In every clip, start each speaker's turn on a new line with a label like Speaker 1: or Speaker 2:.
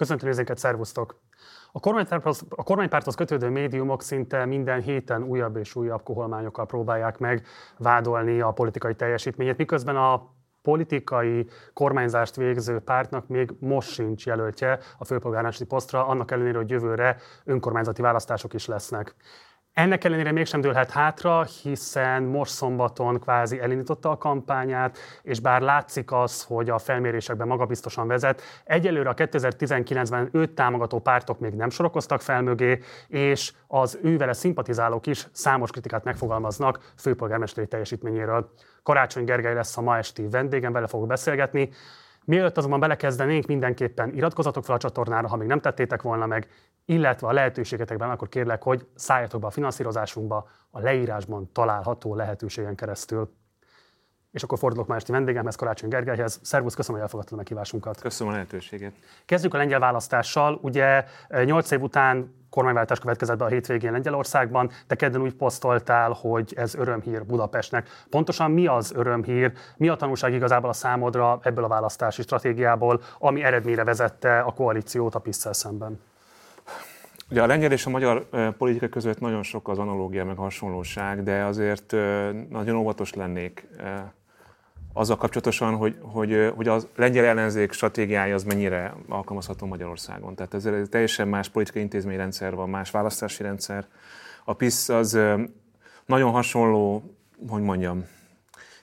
Speaker 1: Köszöntöm nézőket, szervusztok! A kormánypárthoz, a kormánypárthoz kötődő médiumok szinte minden héten újabb és újabb koholmányokkal próbálják meg vádolni a politikai teljesítményét, miközben a politikai kormányzást végző pártnak még most sincs jelöltje a főpolgármesteri posztra, annak ellenére, hogy jövőre önkormányzati választások is lesznek. Ennek ellenére mégsem dőlhet hátra, hiszen most szombaton kvázi elindította a kampányát, és bár látszik az, hogy a felmérésekben magabiztosan vezet, egyelőre a 2019-ben őt támogató pártok még nem sorokoztak fel mögé, és az ővele szimpatizálók is számos kritikát megfogalmaznak főpolgármesteri teljesítményéről. Karácsony Gergely lesz a ma esti vendégem, vele fogok beszélgetni. Mielőtt azonban belekezdenénk, mindenképpen iratkozatok fel a csatornára, ha még nem tettétek volna meg, illetve a lehetőségetekben, akkor kérlek, hogy szálljatok be a finanszírozásunkba a leírásban található lehetőségen keresztül. És akkor fordulok már esti vendégemhez, Karácsony Gergelyhez. Szervusz, köszönöm, hogy elfogadtad a meghívásunkat.
Speaker 2: Köszönöm a lehetőséget.
Speaker 1: Kezdjük a lengyel választással. Ugye 8 év után kormányváltás következett be a hétvégén Lengyelországban. Te kedden úgy posztoltál, hogy ez örömhír Budapestnek. Pontosan mi az örömhír? Mi a tanulság igazából a számodra ebből a választási stratégiából, ami eredményre vezette a koalíciót a pisz szemben?
Speaker 2: Ugye a lengyel és a magyar politika között nagyon sok az analógia, meg hasonlóság, de azért nagyon óvatos lennék azzal kapcsolatosan, hogy, hogy, hogy a lengyel ellenzék stratégiája az mennyire alkalmazható Magyarországon. Tehát ez egy teljesen más politikai intézményrendszer van, más választási rendszer. A PISZ az nagyon hasonló, hogy mondjam,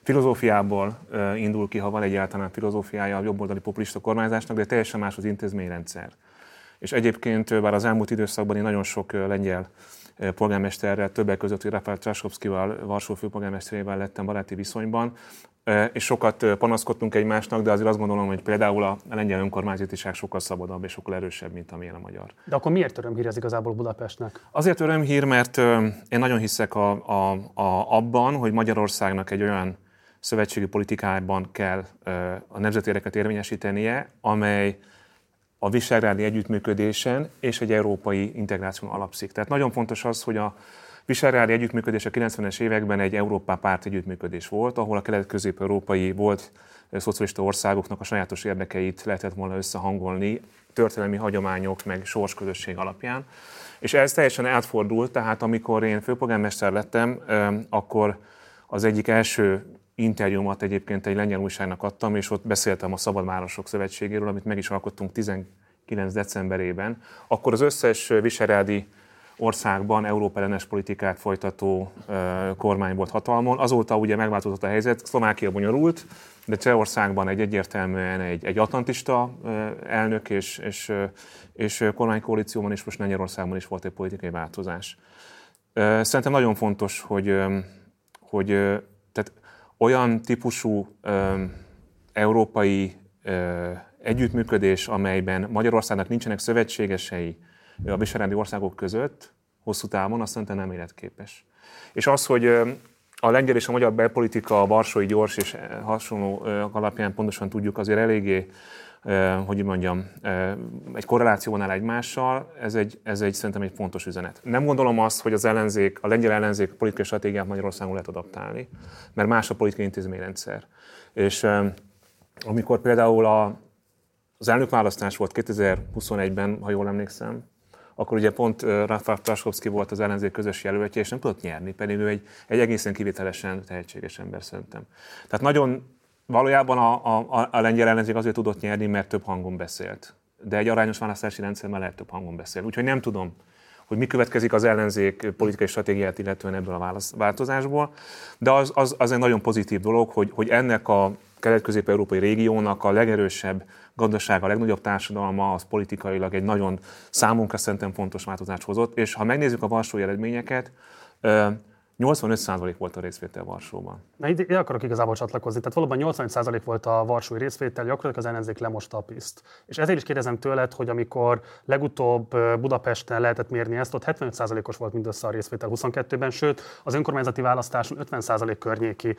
Speaker 2: filozófiából indul ki, ha van egyáltalán filozófiája a jobboldali populista kormányzásnak, de teljesen más az intézményrendszer. És egyébként bár az elmúlt időszakban én nagyon sok lengyel polgármesterrel, többek között Rafael Traskovszkival, Varsó főpolgármesterével lettem baráti viszonyban, és sokat panaszkodtunk egymásnak, de azért azt gondolom, hogy például a lengyel önkormányzatiság sokkal szabadabb és sokkal erősebb, mint amilyen a magyar.
Speaker 1: De akkor miért örömhír ez igazából Budapestnek?
Speaker 2: Azért örömhír, mert én nagyon hiszek a, a, a, abban, hogy Magyarországnak egy olyan szövetségi politikájában kell a nemzeti éreket érvényesítenie, amely a visegrádi együttműködésen és egy európai integráción alapszik. Tehát nagyon fontos az, hogy a visegrádi együttműködés a 90-es években egy Európá párt együttműködés volt, ahol a kelet-közép-európai volt szocialista országoknak a sajátos érdekeit lehetett volna összehangolni történelmi hagyományok meg sorsközösség alapján. És ez teljesen átfordult, tehát amikor én főpolgármester lettem, akkor az egyik első interjúmat egyébként egy lengyel újságnak adtam, és ott beszéltem a Szabadvárosok Szövetségéről, amit meg is alkottunk 19 decemberében. Akkor az összes viserádi országban Európa ellenes politikát folytató kormány volt hatalmon. Azóta ugye megváltozott a helyzet, Szlovákia bonyolult, de Csehországban egy egyértelműen egy, egy atlantista elnök és, és, és kormánykoalícióban, és most Lengyelországban is volt egy politikai változás. Szerintem nagyon fontos, hogy, hogy tehát olyan típusú európai együttműködés, amelyben Magyarországnak nincsenek szövetségesei, a viserendi országok között hosszú távon, azt szerintem nem életképes. És az, hogy a lengyel és a magyar belpolitika a varsói gyors és hasonló alapján pontosan tudjuk, azért eléggé, hogy mondjam, egy korrelációban áll egymással, ez egy, ez egy szerintem egy fontos üzenet. Nem gondolom azt, hogy az ellenzék, a lengyel ellenzék politikai stratégiát Magyarországon lehet adaptálni, mert más a politikai intézményrendszer. És amikor például a, az elnökválasztás volt 2021-ben, ha jól emlékszem, akkor ugye pont Rafael Traskovski volt az ellenzék közös jelöltje, és nem tudott nyerni, pedig ő egy, egy egészen kivételesen tehetséges ember szerintem. Tehát nagyon valójában a, a, a lengyel ellenzék azért tudott nyerni, mert több hangon beszélt. De egy arányos választási rendszerben lehet több hangon beszél. Úgyhogy nem tudom, hogy mi következik az ellenzék politikai stratégiát illetően ebből a változásból. De az, az, az egy nagyon pozitív dolog, hogy, hogy ennek a kelet-közép-európai régiónak a legerősebb gazdasága, a legnagyobb társadalma, az politikailag egy nagyon számunkra szerintem fontos változást hozott, és ha megnézzük a Varsói eredményeket, 85% volt a részvétel Varsóban.
Speaker 1: Na, ide akarok igazából csatlakozni. Tehát valóban 85% volt a Varsói részvétel, gyakorlatilag az ellenzék lemosta a piszt. És ezért is kérdezem tőled, hogy amikor legutóbb Budapesten lehetett mérni ezt, ott 75%-os volt mindössze a részvétel 22-ben, sőt az önkormányzati választáson 50% környéki.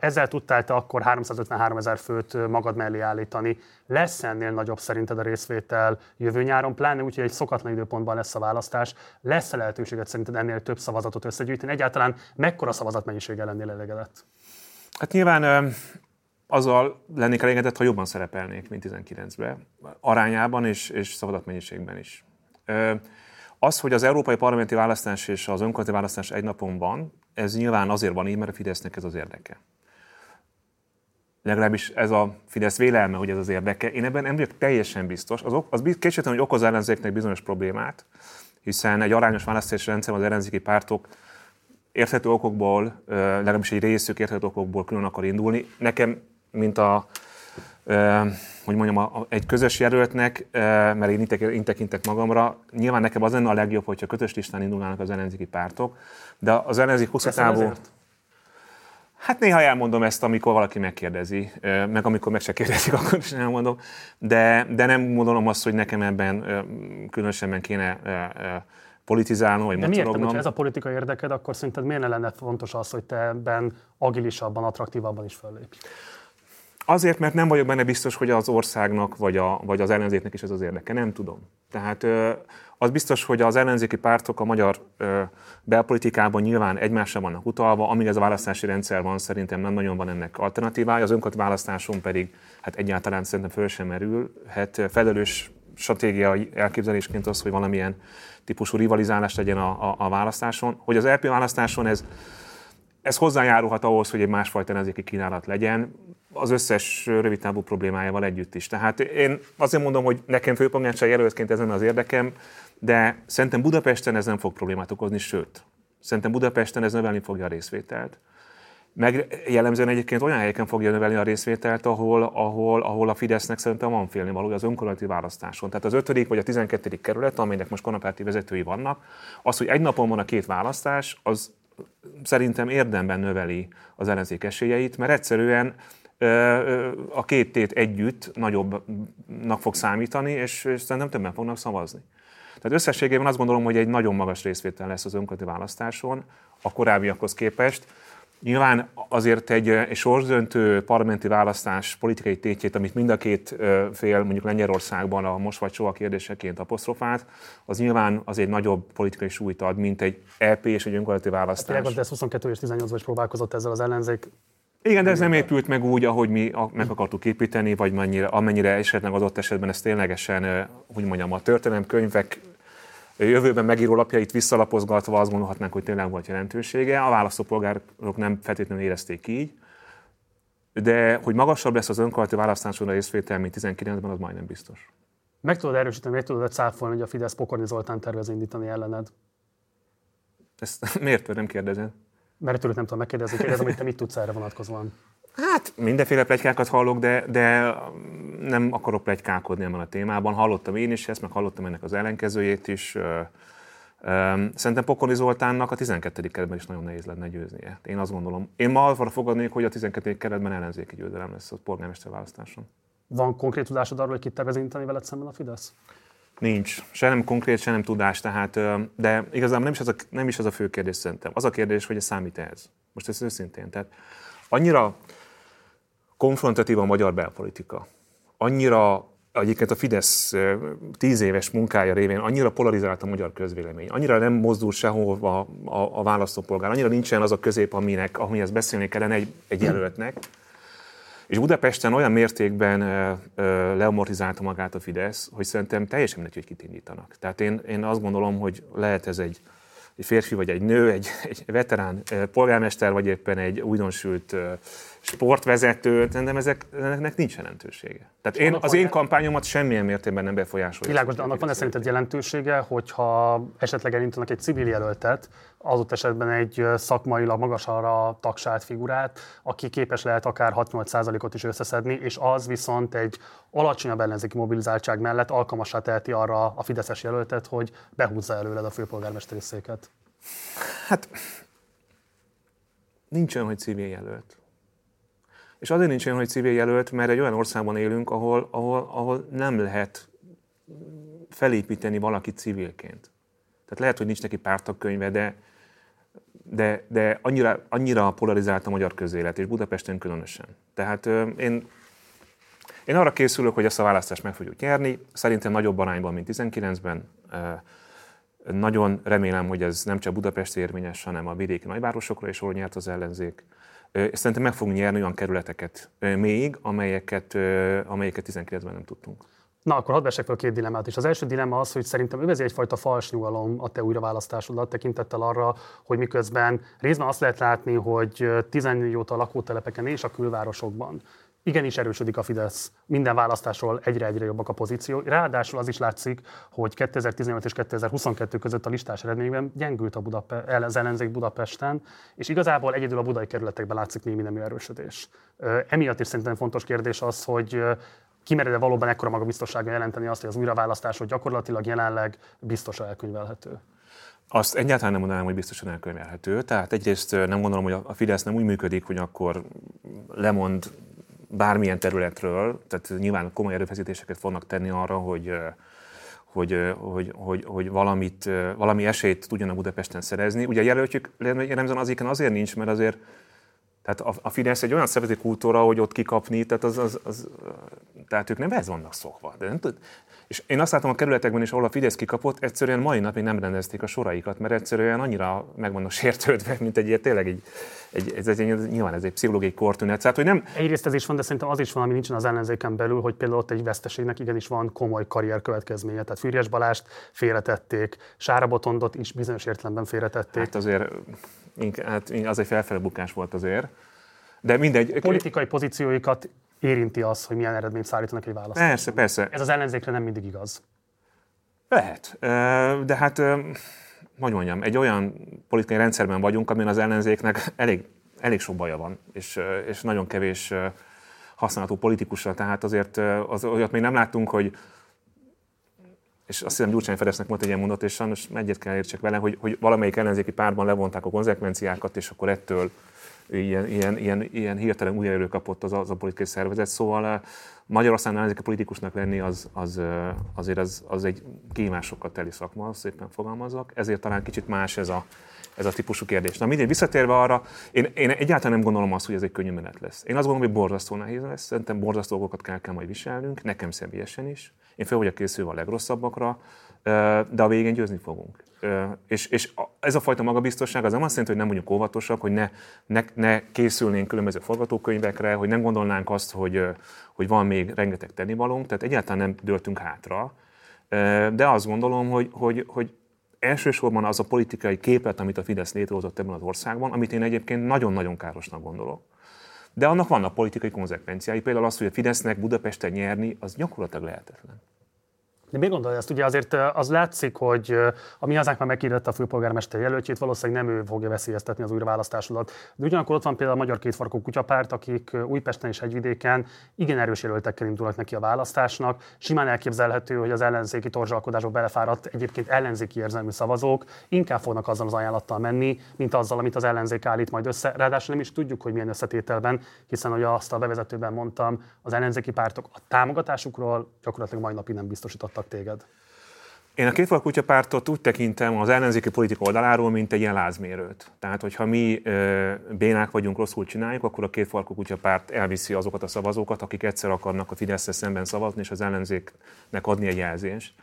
Speaker 1: Ezzel tudtál te akkor 353 ezer főt magad mellé állítani. Lesz ennél nagyobb szerinted a részvétel jövő nyáron, pláne úgy, hogy egy szokatlan időpontban lesz a választás. Lesz-e lehetőséget szerinted ennél több szavazatot összegyűjteni? Egyáltalán mekkora szavazatmennyiséggel lennél elégedett?
Speaker 2: Hát nyilván azzal lennék elégedett, ha jobban szerepelnék, mint 19-ben, arányában és, és szavadatmennyiségben is. Az, hogy az európai parlamenti választás és az önkormányzati választás egy napon van, ez nyilván azért van így, mert a Fidesznek ez az érdeke. Legalábbis ez a Fidesz vélelme, hogy ez az érdeke. Én ebben nem vagyok teljesen biztos. Az, az kétségtelen, hogy okoz ellenzéknek bizonyos problémát, hiszen egy arányos választási rendszer az ellenzéki pártok érthető okokból, legalábbis egy részük érthető okokból külön akar indulni. Nekem, mint a, hogy mondjam, a, egy közös jelöltnek, mert én így tekintek magamra, nyilván nekem az lenne a legjobb, hogyha kötös listán indulnának az ellenzéki pártok, de az ellenzék hosszú távú... Hát néha elmondom ezt, amikor valaki megkérdezi, meg amikor meg se kérdezik, akkor is elmondom, de, de nem gondolom azt, hogy nekem ebben különösen kéne politizálnom, vagy
Speaker 1: De miért, hogyha ez a politika érdeked, akkor szerinted miért ne lenne fontos az, hogy te ebben agilisabban, attraktívabban is föllépj?
Speaker 2: Azért, mert nem vagyok benne biztos, hogy az országnak vagy, a, vagy az ellenzéknek is ez az érdeke. Nem tudom. Tehát az biztos, hogy az ellenzéki pártok a magyar belpolitikában nyilván egymásra vannak utalva, amíg ez a választási rendszer van, szerintem nem nagyon van ennek alternatívája. Az önkormányzati választáson pedig hát egyáltalán szerintem föl sem merülhet. Felelős stratégiai elképzelésként az, hogy valamilyen típusú rivalizálás legyen a, a, a választáson. Hogy az LP választáson ez, ez hozzájárulhat ahhoz, hogy egy másfajta ellenzéki kínálat legyen, az összes rövidtávú problémájával együtt is. Tehát én azért mondom, hogy nekem főpolgárság jelöltként ezen az érdekem, de szerintem Budapesten ez nem fog problémát okozni, sőt, szerintem Budapesten ez növelni fogja a részvételt. Meg jellemzően egyébként olyan helyeken fogja növelni a részvételt, ahol, ahol, ahol a Fidesznek szerintem van félni való az önkormányzati választáson. Tehát az 5. vagy a 12. kerület, amelynek most konapárti vezetői vannak, az, hogy egy napon van a két választás, az szerintem érdemben növeli az ellenzék esélyeit, mert egyszerűen a két tét együtt nagyobbnak fog számítani, és, és szerintem többen fognak szavazni. Tehát összességében azt gondolom, hogy egy nagyon magas részvétel lesz az önkormányzati választáson a korábbiakhoz képest. Nyilván azért egy, egy sorsdöntő parlamenti választás politikai tétjét, amit mind a két fél, mondjuk Lengyelországban a most vagy soha kérdéseként apostrofált, az nyilván az egy nagyobb politikai súlyt ad, mint egy EP és egy önkormányzati választás. Hát,
Speaker 1: de 22 és 18-ban is próbálkozott ezzel az ellenzék.
Speaker 2: Igen, de ez nem épült meg úgy, ahogy mi meg akartuk építeni, vagy mennyire, amennyire esetleg adott esetben ez ténylegesen, hogy mondjam, a történelemkönyvek jövőben megíró lapjait visszalapozgatva azt gondolhatnánk, hogy tényleg volt jelentősége. A választópolgárok nem feltétlenül érezték így, de hogy magasabb lesz az önkormányzati választáson a részvétel, mint 19-ben, az majdnem biztos.
Speaker 1: Meg tudod erősíteni, meg tudod cáfolni, hogy a Fidesz Pokorni Zoltán tervez indítani ellened?
Speaker 2: Ezt miért nem kérdezed?
Speaker 1: Mert tőlük nem tudom megkérdezni, kérdezem, hogy te mit tudsz erre vonatkozóan.
Speaker 2: Hát mindenféle plegykákat hallok, de, de nem akarok plegykálkodni ebben a témában. Hallottam én is ezt, meg hallottam ennek az ellenkezőjét is. Szerintem Pokoli Zoltánnak a 12. keretben is nagyon nehéz lenne győznie. Én azt gondolom. Én ma arra fogadnék, hogy a 12. keretben ellenzéki győzelem lesz a polgármester választáson.
Speaker 1: Van konkrét tudásod arról, hogy kit tervez veled szemben a Fidesz?
Speaker 2: Nincs. Se nem konkrét, se nem tudás, tehát, de igazából nem is, az a, nem is az a fő kérdés szerintem. Az a kérdés, hogy ez számít ez. Most ez őszintén. Tehát annyira konfrontatív a magyar belpolitika, annyira egyébként a Fidesz tíz éves munkája révén annyira polarizált a magyar közvélemény, annyira nem mozdul sehova a, a választópolgár, annyira nincsen az a közép, aminek, amihez beszélni kellene egy, egy jelöltnek, és Budapesten olyan mértékben leamortizálta magát a Fidesz, hogy szerintem teljesen mindegy, hogy kit indítanak. Tehát én, én azt gondolom, hogy lehet ez egy, egy férfi vagy egy nő, egy, egy veterán polgármester, vagy éppen egy újdonsült sportvezető, de ezek, ennek nincs jelentősége. Tehát én, az én kampányomat semmilyen mértékben nem befolyásolja.
Speaker 1: Világos, de annak van-e szerinted jelentősége, hogyha esetleg elindítanak egy civil jelöltet, ott esetben egy szakmailag magas arra tagsált figurát, aki képes lehet akár 6-8%-ot is összeszedni, és az viszont egy alacsonyabb ellenzéki mobilizáltság mellett alkalmassá teheti arra a Fideszes jelöltet, hogy behúzza előled a főpolgármesteri széket.
Speaker 2: Hát nincs olyan, hogy civil jelölt. És azért nincs olyan, hogy civil jelölt, mert egy olyan országban élünk, ahol, ahol, ahol nem lehet felépíteni valaki civilként. Tehát lehet, hogy nincs neki pártakkönyve, de, de, de annyira, annyira polarizált a magyar közélet, és Budapesten különösen. Tehát én, én arra készülök, hogy ezt a választást meg fogjuk nyerni, szerintem nagyobb arányban, mint 19-ben. Nagyon remélem, hogy ez nem csak Budapest érvényes, hanem a vidéki nagyvárosokra is, ahol nyert az ellenzék és szerintem meg fogunk nyerni olyan kerületeket még, amelyeket, amelyeket 19-ben nem tudtunk.
Speaker 1: Na, akkor hadd vessek fel két dilemmát is. Az első dilemma az, hogy szerintem övezi egyfajta fals nyugalom a te újraválasztásodat tekintettel arra, hogy miközben részben azt lehet látni, hogy 14 óta lakótelepeken és a külvárosokban igenis erősödik a Fidesz. Minden választásról egyre-egyre jobbak a pozíció. Ráadásul az is látszik, hogy 2015 és 2022 között a listás eredményben gyengült a Budape- az ellenzék Budapesten, és igazából egyedül a budai kerületekben látszik némi nemű erősödés. Emiatt is szerintem fontos kérdés az, hogy kimered-e valóban ekkora magabiztossága jelenteni azt, hogy az újraválasztás, hogy gyakorlatilag jelenleg biztosan elkönyvelhető?
Speaker 2: Azt egyáltalán nem mondanám, hogy biztosan elkönyvelhető. Tehát egyrészt nem gondolom, hogy a Fidesz nem úgy működik, hogy akkor lemond bármilyen területről, tehát nyilván komoly erőfeszítéseket fognak tenni arra, hogy, hogy, hogy, hogy, hogy valamit, valami esélyt tudjanak Budapesten szerezni. Ugye jelöltjük jellemzően azért, azért nincs, mert azért tehát a, a Fidesz egy olyan szervezeti kultúra, hogy ott kikapni, tehát, az, az, az, tehát ők nem ez vannak szokva. De nem tud, és én azt látom a kerületekben is, ahol a Fidesz kikapott, egyszerűen mai napig nem rendezték a soraikat, mert egyszerűen annyira meg vannak sértődve, mint egy ilyen tényleg egy, egy, ez, egy, egy, nyilván ez egy pszichológiai kortünet. Tehát, hogy nem...
Speaker 1: Egyrészt ez is van, de szerintem az is van, ami nincsen az ellenzéken belül, hogy például ott egy veszteségnek igenis van komoly karrier következménye. Tehát Fűrjes Balást félretették, Sára Botondot is bizonyos értelemben félretették.
Speaker 2: Hát azért hát az egy felfelé bukás volt azért. De mindegy.
Speaker 1: Politikai pozícióikat érinti az, hogy milyen eredményt szállítanak egy választáson.
Speaker 2: Persze, persze.
Speaker 1: Ez az ellenzékre nem mindig igaz.
Speaker 2: Lehet. De hát, hogy mondjam, egy olyan politikai rendszerben vagyunk, amin az ellenzéknek elég, elég sok baja van, és, és nagyon kevés használható politikusra, tehát azért az, olyat még nem láttunk, hogy és azt hiszem Gyurcsány Fedesznek volt egy ilyen mondat, és sajnos egyet kell értsek vele, hogy, hogy valamelyik ellenzéki párban levonták a konzekvenciákat, és akkor ettől ilyen, ilyen, ilyen, ilyen hirtelen új erő kapott az, az a politikai szervezet. Szóval eh, Magyarországon ellenzéki politikusnak lenni az, az, eh, azért az, az egy kívásokkal teli szakma, szépen fogalmazok. Ezért talán kicsit más ez a, ez a típusú kérdés. Na mindegy, visszatérve arra, én, én egyáltalán nem gondolom azt, hogy ez egy könnyű menet lesz. Én azt gondolom, hogy borzasztó nehéz lesz, szerintem borzasztó dolgokat kell, kell majd viselnünk, nekem személyesen is. Én fel vagyok készülve a legrosszabbakra, de a végén győzni fogunk. És, és ez a fajta magabiztosság az nem azt jelenti, hogy nem mondjuk óvatosak, hogy ne, ne, ne készülnénk különböző forgatókönyvekre, hogy nem gondolnánk azt, hogy, hogy van még rengeteg tennivalónk, tehát egyáltalán nem döltünk hátra. De azt gondolom, hogy, hogy, hogy elsősorban az a politikai képlet, amit a Fidesz létrehozott ebben az országban, amit én egyébként nagyon-nagyon károsnak gondolok. De annak vannak politikai konzekvenciái. Például az, hogy a Fidesznek Budapesten nyerni, az gyakorlatilag lehetetlen.
Speaker 1: De miért gondolja ezt? Ugye azért az látszik, hogy a mi hazánk már meghirdette a főpolgármester jelöltjét, valószínűleg nem ő fogja veszélyeztetni az újraválasztásodat. De ugyanakkor ott van például a Magyar Kétfarkú Kutyapárt, akik Újpesten és Hegyvidéken igen erős jelöltekkel indulnak neki a választásnak. Simán elképzelhető, hogy az ellenzéki torzsalkodások belefáradt egyébként ellenzéki érzelmű szavazók inkább fognak azzal az ajánlattal menni, mint azzal, amit az ellenzék állít majd össze. Ráadásul nem is tudjuk, hogy milyen összetételben, hiszen, hogy azt a bevezetőben mondtam, az ellenzéki pártok a támogatásukról gyakorlatilag mai napig nem biztosítottak hívtak téged?
Speaker 2: Én a két kutyapártot úgy tekintem az ellenzéki politika oldaláról, mint egy ilyen lázmérőt. Tehát, hogyha mi ö, bénák vagyunk, rosszul csináljuk, akkor a két kutyapárt elviszi azokat a szavazókat, akik egyszer akarnak a fidesz szemben szavazni, és az ellenzéknek adni egy jelzést.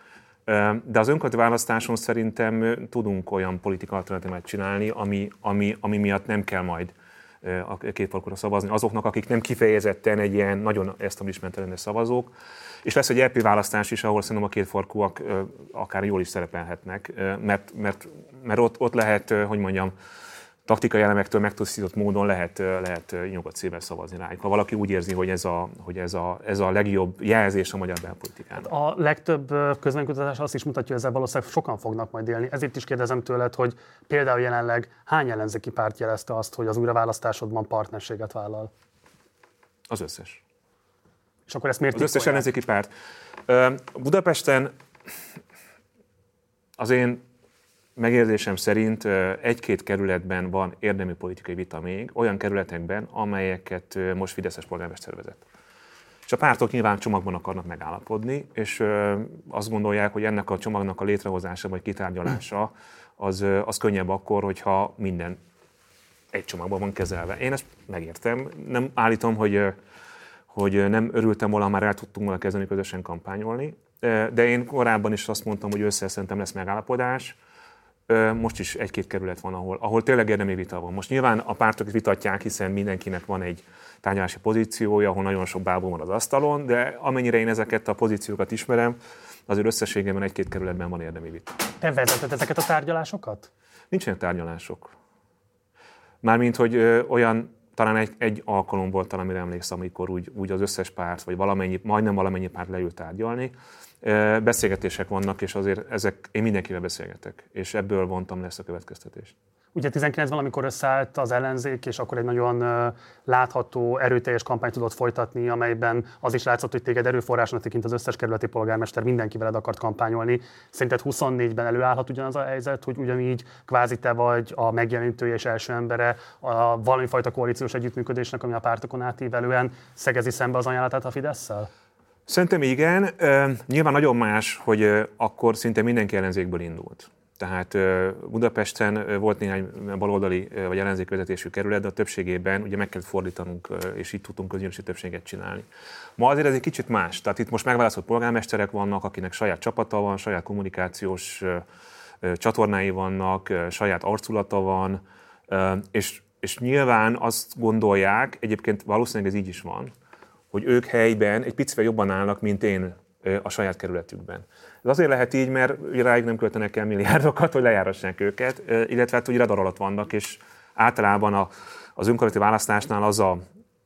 Speaker 2: De az önkormányzati választáson szerintem tudunk olyan politika alternatívát csinálni, ami, ami, ami miatt nem kell majd a két farkúra szavazni azoknak, akik nem kifejezetten egy ilyen nagyon establishment szavazók. És lesz egy EP választás is, ahol szerintem a két farkúak akár jól is szerepelhetnek, mert, mert, mert ott, ott lehet, hogy mondjam, taktikai elemektől megtisztított módon lehet, lehet nyugodt szívvel szavazni rájuk. Ha valaki úgy érzi, hogy ez a, hogy ez a, ez a legjobb jelzés a magyar belpolitikának.
Speaker 1: A legtöbb közvenkutatás azt is mutatja, hogy ezzel valószínűleg sokan fognak majd élni. Ezért is kérdezem tőled, hogy például jelenleg hány ellenzéki párt jelezte azt, hogy az újraválasztásodban partnerséget vállal?
Speaker 2: Az összes.
Speaker 1: És akkor ezt miért
Speaker 2: Az összes ellenzéki párt. Budapesten az én megérzésem szerint egy-két kerületben van érdemi politikai vita még, olyan kerületekben, amelyeket most Fideszes polgármester vezet. És a pártok nyilván csomagban akarnak megállapodni, és azt gondolják, hogy ennek a csomagnak a létrehozása vagy kitárgyalása az, az könnyebb akkor, hogyha minden egy csomagban van kezelve. Én ezt megértem. Nem állítom, hogy, hogy nem örültem volna, már el tudtunk volna kezdeni közösen kampányolni, de én korábban is azt mondtam, hogy össze szerintem lesz megállapodás, most is egy-két kerület van, ahol, ahol tényleg érdemi vita van. Most nyilván a pártok vitatják, hiszen mindenkinek van egy tárgyalási pozíciója, ahol nagyon sok bábú van az asztalon, de amennyire én ezeket a pozíciókat ismerem, azért összességében egy-két kerületben van érdemi vita.
Speaker 1: Te vezeted ezeket a tárgyalásokat?
Speaker 2: Nincsenek tárgyalások. Mármint, hogy ö, olyan, talán egy, egy alkalom volt, amire emlékszem, amikor úgy, úgy az összes párt, vagy valamennyi, majdnem valamennyi párt leült tárgyalni. Beszélgetések vannak, és azért ezek, én mindenkivel beszélgetek, és ebből vontam le ezt a következtetést.
Speaker 1: Ugye 19-ben, amikor összeállt az ellenzék, és akkor egy nagyon látható, erőteljes kampányt tudott folytatni, amelyben az is látszott, hogy téged erőforrásnak tekint az összes kerületi polgármester, mindenki veled akart kampányolni. Szerinted 24-ben előállhat ugyanaz a helyzet, hogy ugyanígy kvázi te vagy a megjelenítője és első embere a valamifajta koalíciós együttműködésnek, ami a pártokon átívelően szegezi szembe az ajánlatát a Fidesz-szel?
Speaker 2: Szerintem igen. Nyilván nagyon más, hogy akkor szinte mindenki ellenzékből indult. Tehát Budapesten volt néhány baloldali vagy ellenzékvezetésű kerület, de a többségében ugye meg kell fordítanunk, és így tudtunk közgyűlési többséget csinálni. Ma azért ez egy kicsit más. Tehát itt most megválasztott polgármesterek vannak, akinek saját csapata van, saját kommunikációs csatornái vannak, saját arculata van, és, és nyilván azt gondolják, egyébként valószínűleg ez így is van, hogy ők helyben egy picivel jobban állnak, mint én a saját kerületükben. Ez azért lehet így, mert rájuk nem költenek el milliárdokat, hogy lejárassák őket, illetve hát, hogy radar alatt vannak, és általában a, az önkormányzati választásnál az a,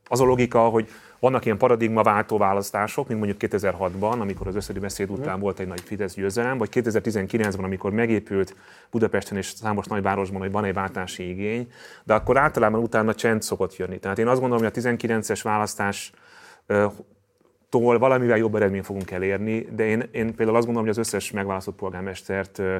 Speaker 2: az a logika, hogy vannak ilyen paradigmaváltó választások, mint mondjuk 2006-ban, amikor az összedi beszéd után volt egy nagy Fidesz győzelem, vagy 2019-ben, amikor megépült Budapesten és számos nagyvárosban, hogy van egy váltási igény, de akkor általában utána csend szokott jönni. Tehát én azt gondolom, hogy a 19-es választás tól valamivel jobb eredményt fogunk elérni, de én, én például azt gondolom, hogy az összes megválasztott polgármestert ö,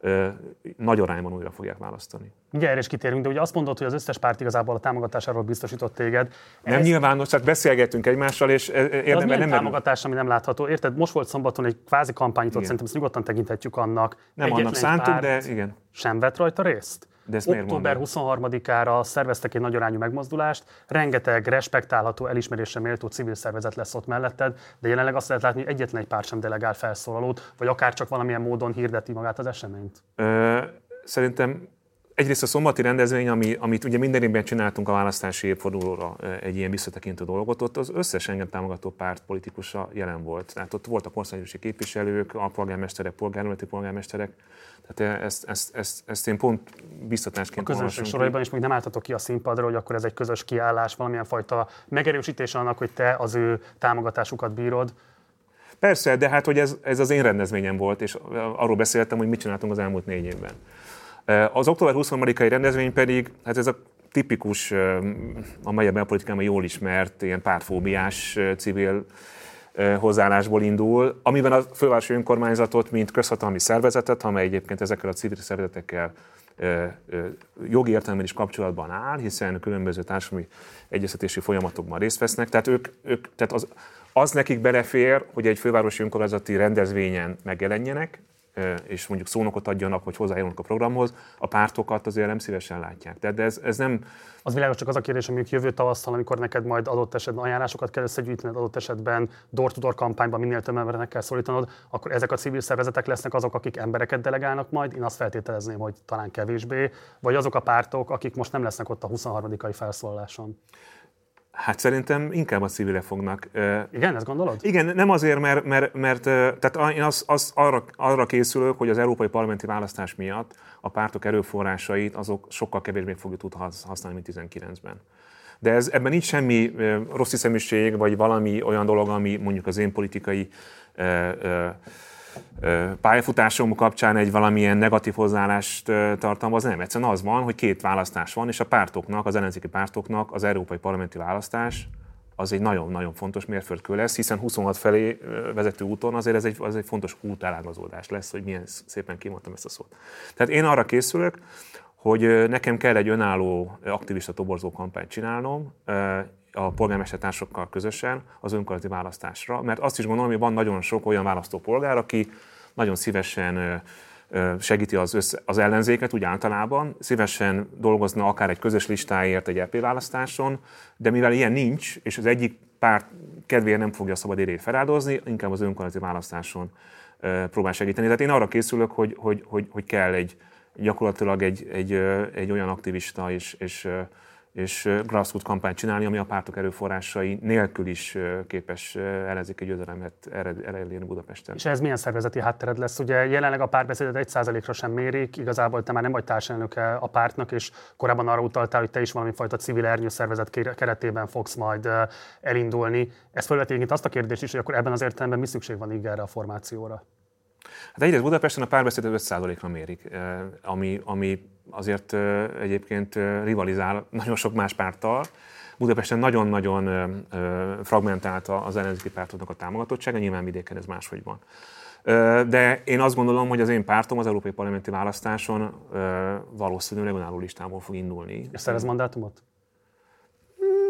Speaker 2: ö, nagy arányban újra fogják választani.
Speaker 1: Erre is kitérünk, de ugye azt mondod, hogy az összes párt igazából a támogatásáról biztosított téged.
Speaker 2: Nem Ez... nyilvános, csak beszélgettünk egymással, és
Speaker 1: érdemben nem... támogatás, ami nem látható. Érted, most volt szombaton egy kvázi kampányot, szerintem ezt nyugodtan tekinthetjük annak.
Speaker 2: Nem Egyetlen annak szántuk, de igen.
Speaker 1: Sem vett rajta részt?
Speaker 2: De ezt
Speaker 1: Október 23-ára szerveztek egy nagyarányú megmozdulást, rengeteg respektálható, elismerésre méltó civil szervezet lesz ott melletted, de jelenleg azt lehet látni, hogy egyetlen egy párt sem delegál felszólalót, vagy akár csak valamilyen módon hirdeti magát az eseményt.
Speaker 2: Ö, szerintem egyrészt a szombati rendezvény, ami, amit ugye minden évben csináltunk a választási évfordulóra egy ilyen visszatekintő dolgot, ott az összes engem támogató párt politikusa jelen volt. Tehát ott voltak országgyűlési képviselők, a polgármesterek, polgármenti polgármesterek. Tehát ezt, ezt, ezt, ezt én pont biztatásként
Speaker 1: A közönség soraiban is még nem álltatok ki a színpadra, hogy akkor ez egy közös kiállás, valamilyen fajta megerősítés annak, hogy te az ő támogatásukat bírod.
Speaker 2: Persze, de hát hogy ez, ez az én rendezvényem volt, és arról beszéltem, hogy mit csináltunk az elmúlt négy évben. Az október 23-ai rendezvény pedig, hát ez a tipikus, a magyar belpolitikában jól ismert, ilyen pártfóbiás civil hozzáállásból indul, amiben a fővárosi önkormányzatot, mint közhatalmi szervezetet, amely egyébként ezekkel a civil szervezetekkel jogi értelemben is kapcsolatban áll, hiszen különböző társadalmi egyeztetési folyamatokban részt vesznek. Tehát, ők, ők, tehát az, az nekik belefér, hogy egy fővárosi önkormányzati rendezvényen megjelenjenek, és mondjuk szónokot adjanak, vagy hozzájárulnak a programhoz, a pártokat azért nem szívesen látják. Tehát ez, ez nem...
Speaker 1: Az világos csak az a kérdés, hogy jövő tavasszal, amikor neked majd adott esetben ajánlásokat kell összegyűjtened, adott esetben door-to-door kampányban minél több embernek kell szólítanod, akkor ezek a civil szervezetek lesznek azok, akik embereket delegálnak majd. Én azt feltételezném, hogy talán kevésbé, vagy azok a pártok, akik most nem lesznek ott a 23. felszólaláson.
Speaker 2: Hát szerintem inkább a civilek fognak.
Speaker 1: Igen, ezt gondolod?
Speaker 2: Igen, nem azért, mert, mert, mert tehát én az, az arra, arra készülök, hogy az európai parlamenti választás miatt a pártok erőforrásait azok sokkal kevésbé fogjuk tudni használni, mint 19-ben. De ez, ebben nincs semmi rossz hiszeműség, vagy valami olyan dolog, ami mondjuk az én politikai pályafutásom kapcsán egy valamilyen negatív hozzáállást tartalmaz, nem. Egyszerűen az van, hogy két választás van, és a pártoknak, az ellenzéki pártoknak az európai parlamenti választás az egy nagyon-nagyon fontos mérföldkő lesz, hiszen 26 felé vezető úton azért ez egy, az egy fontos útelágazódás lesz, hogy milyen szépen kimondtam ezt a szót. Tehát én arra készülök, hogy nekem kell egy önálló aktivista toborzó kampányt csinálnom, a polgármestertársokkal közösen az önkormányzati választásra, mert azt is gondolom, hogy van nagyon sok olyan választópolgár, aki nagyon szívesen segíti az, össze, az ellenzéket úgy általában, szívesen dolgozna akár egy közös listáért egy EP választáson, de mivel ilyen nincs, és az egyik párt kedvéért nem fogja a szabad érét feláldozni, inkább az önkormányzati választáson próbál segíteni. Tehát én arra készülök, hogy, hogy, hogy, hogy kell egy, gyakorlatilag egy, egy, egy olyan aktivista és, és és grassroots kampányt csinálni, ami a pártok erőforrásai nélkül is képes ellenzéki győzelemet elérni Budapesten.
Speaker 1: És ez milyen szervezeti háttered lesz? Ugye jelenleg a párbeszédet egy százalékra sem mérik, igazából te már nem vagy társelnöke a pártnak, és korábban arra utaltál, hogy te is valami fajta civil ernyő szervezet keretében fogsz majd elindulni. Ez felveti azt a kérdést is, hogy akkor ebben az értelemben mi szükség van így erre a formációra?
Speaker 2: Hát egyrészt Budapesten a párbeszédet 5%-ra mérik, ami, ami azért egyébként rivalizál nagyon sok más párttal. Budapesten nagyon-nagyon fragmentált az ellenzéki pártoknak a támogatottsága, nyilván vidéken ez máshogy van. De én azt gondolom, hogy az én pártom az európai parlamenti választáson valószínűleg önálló listából fog indulni.
Speaker 1: És szerez mandátumot?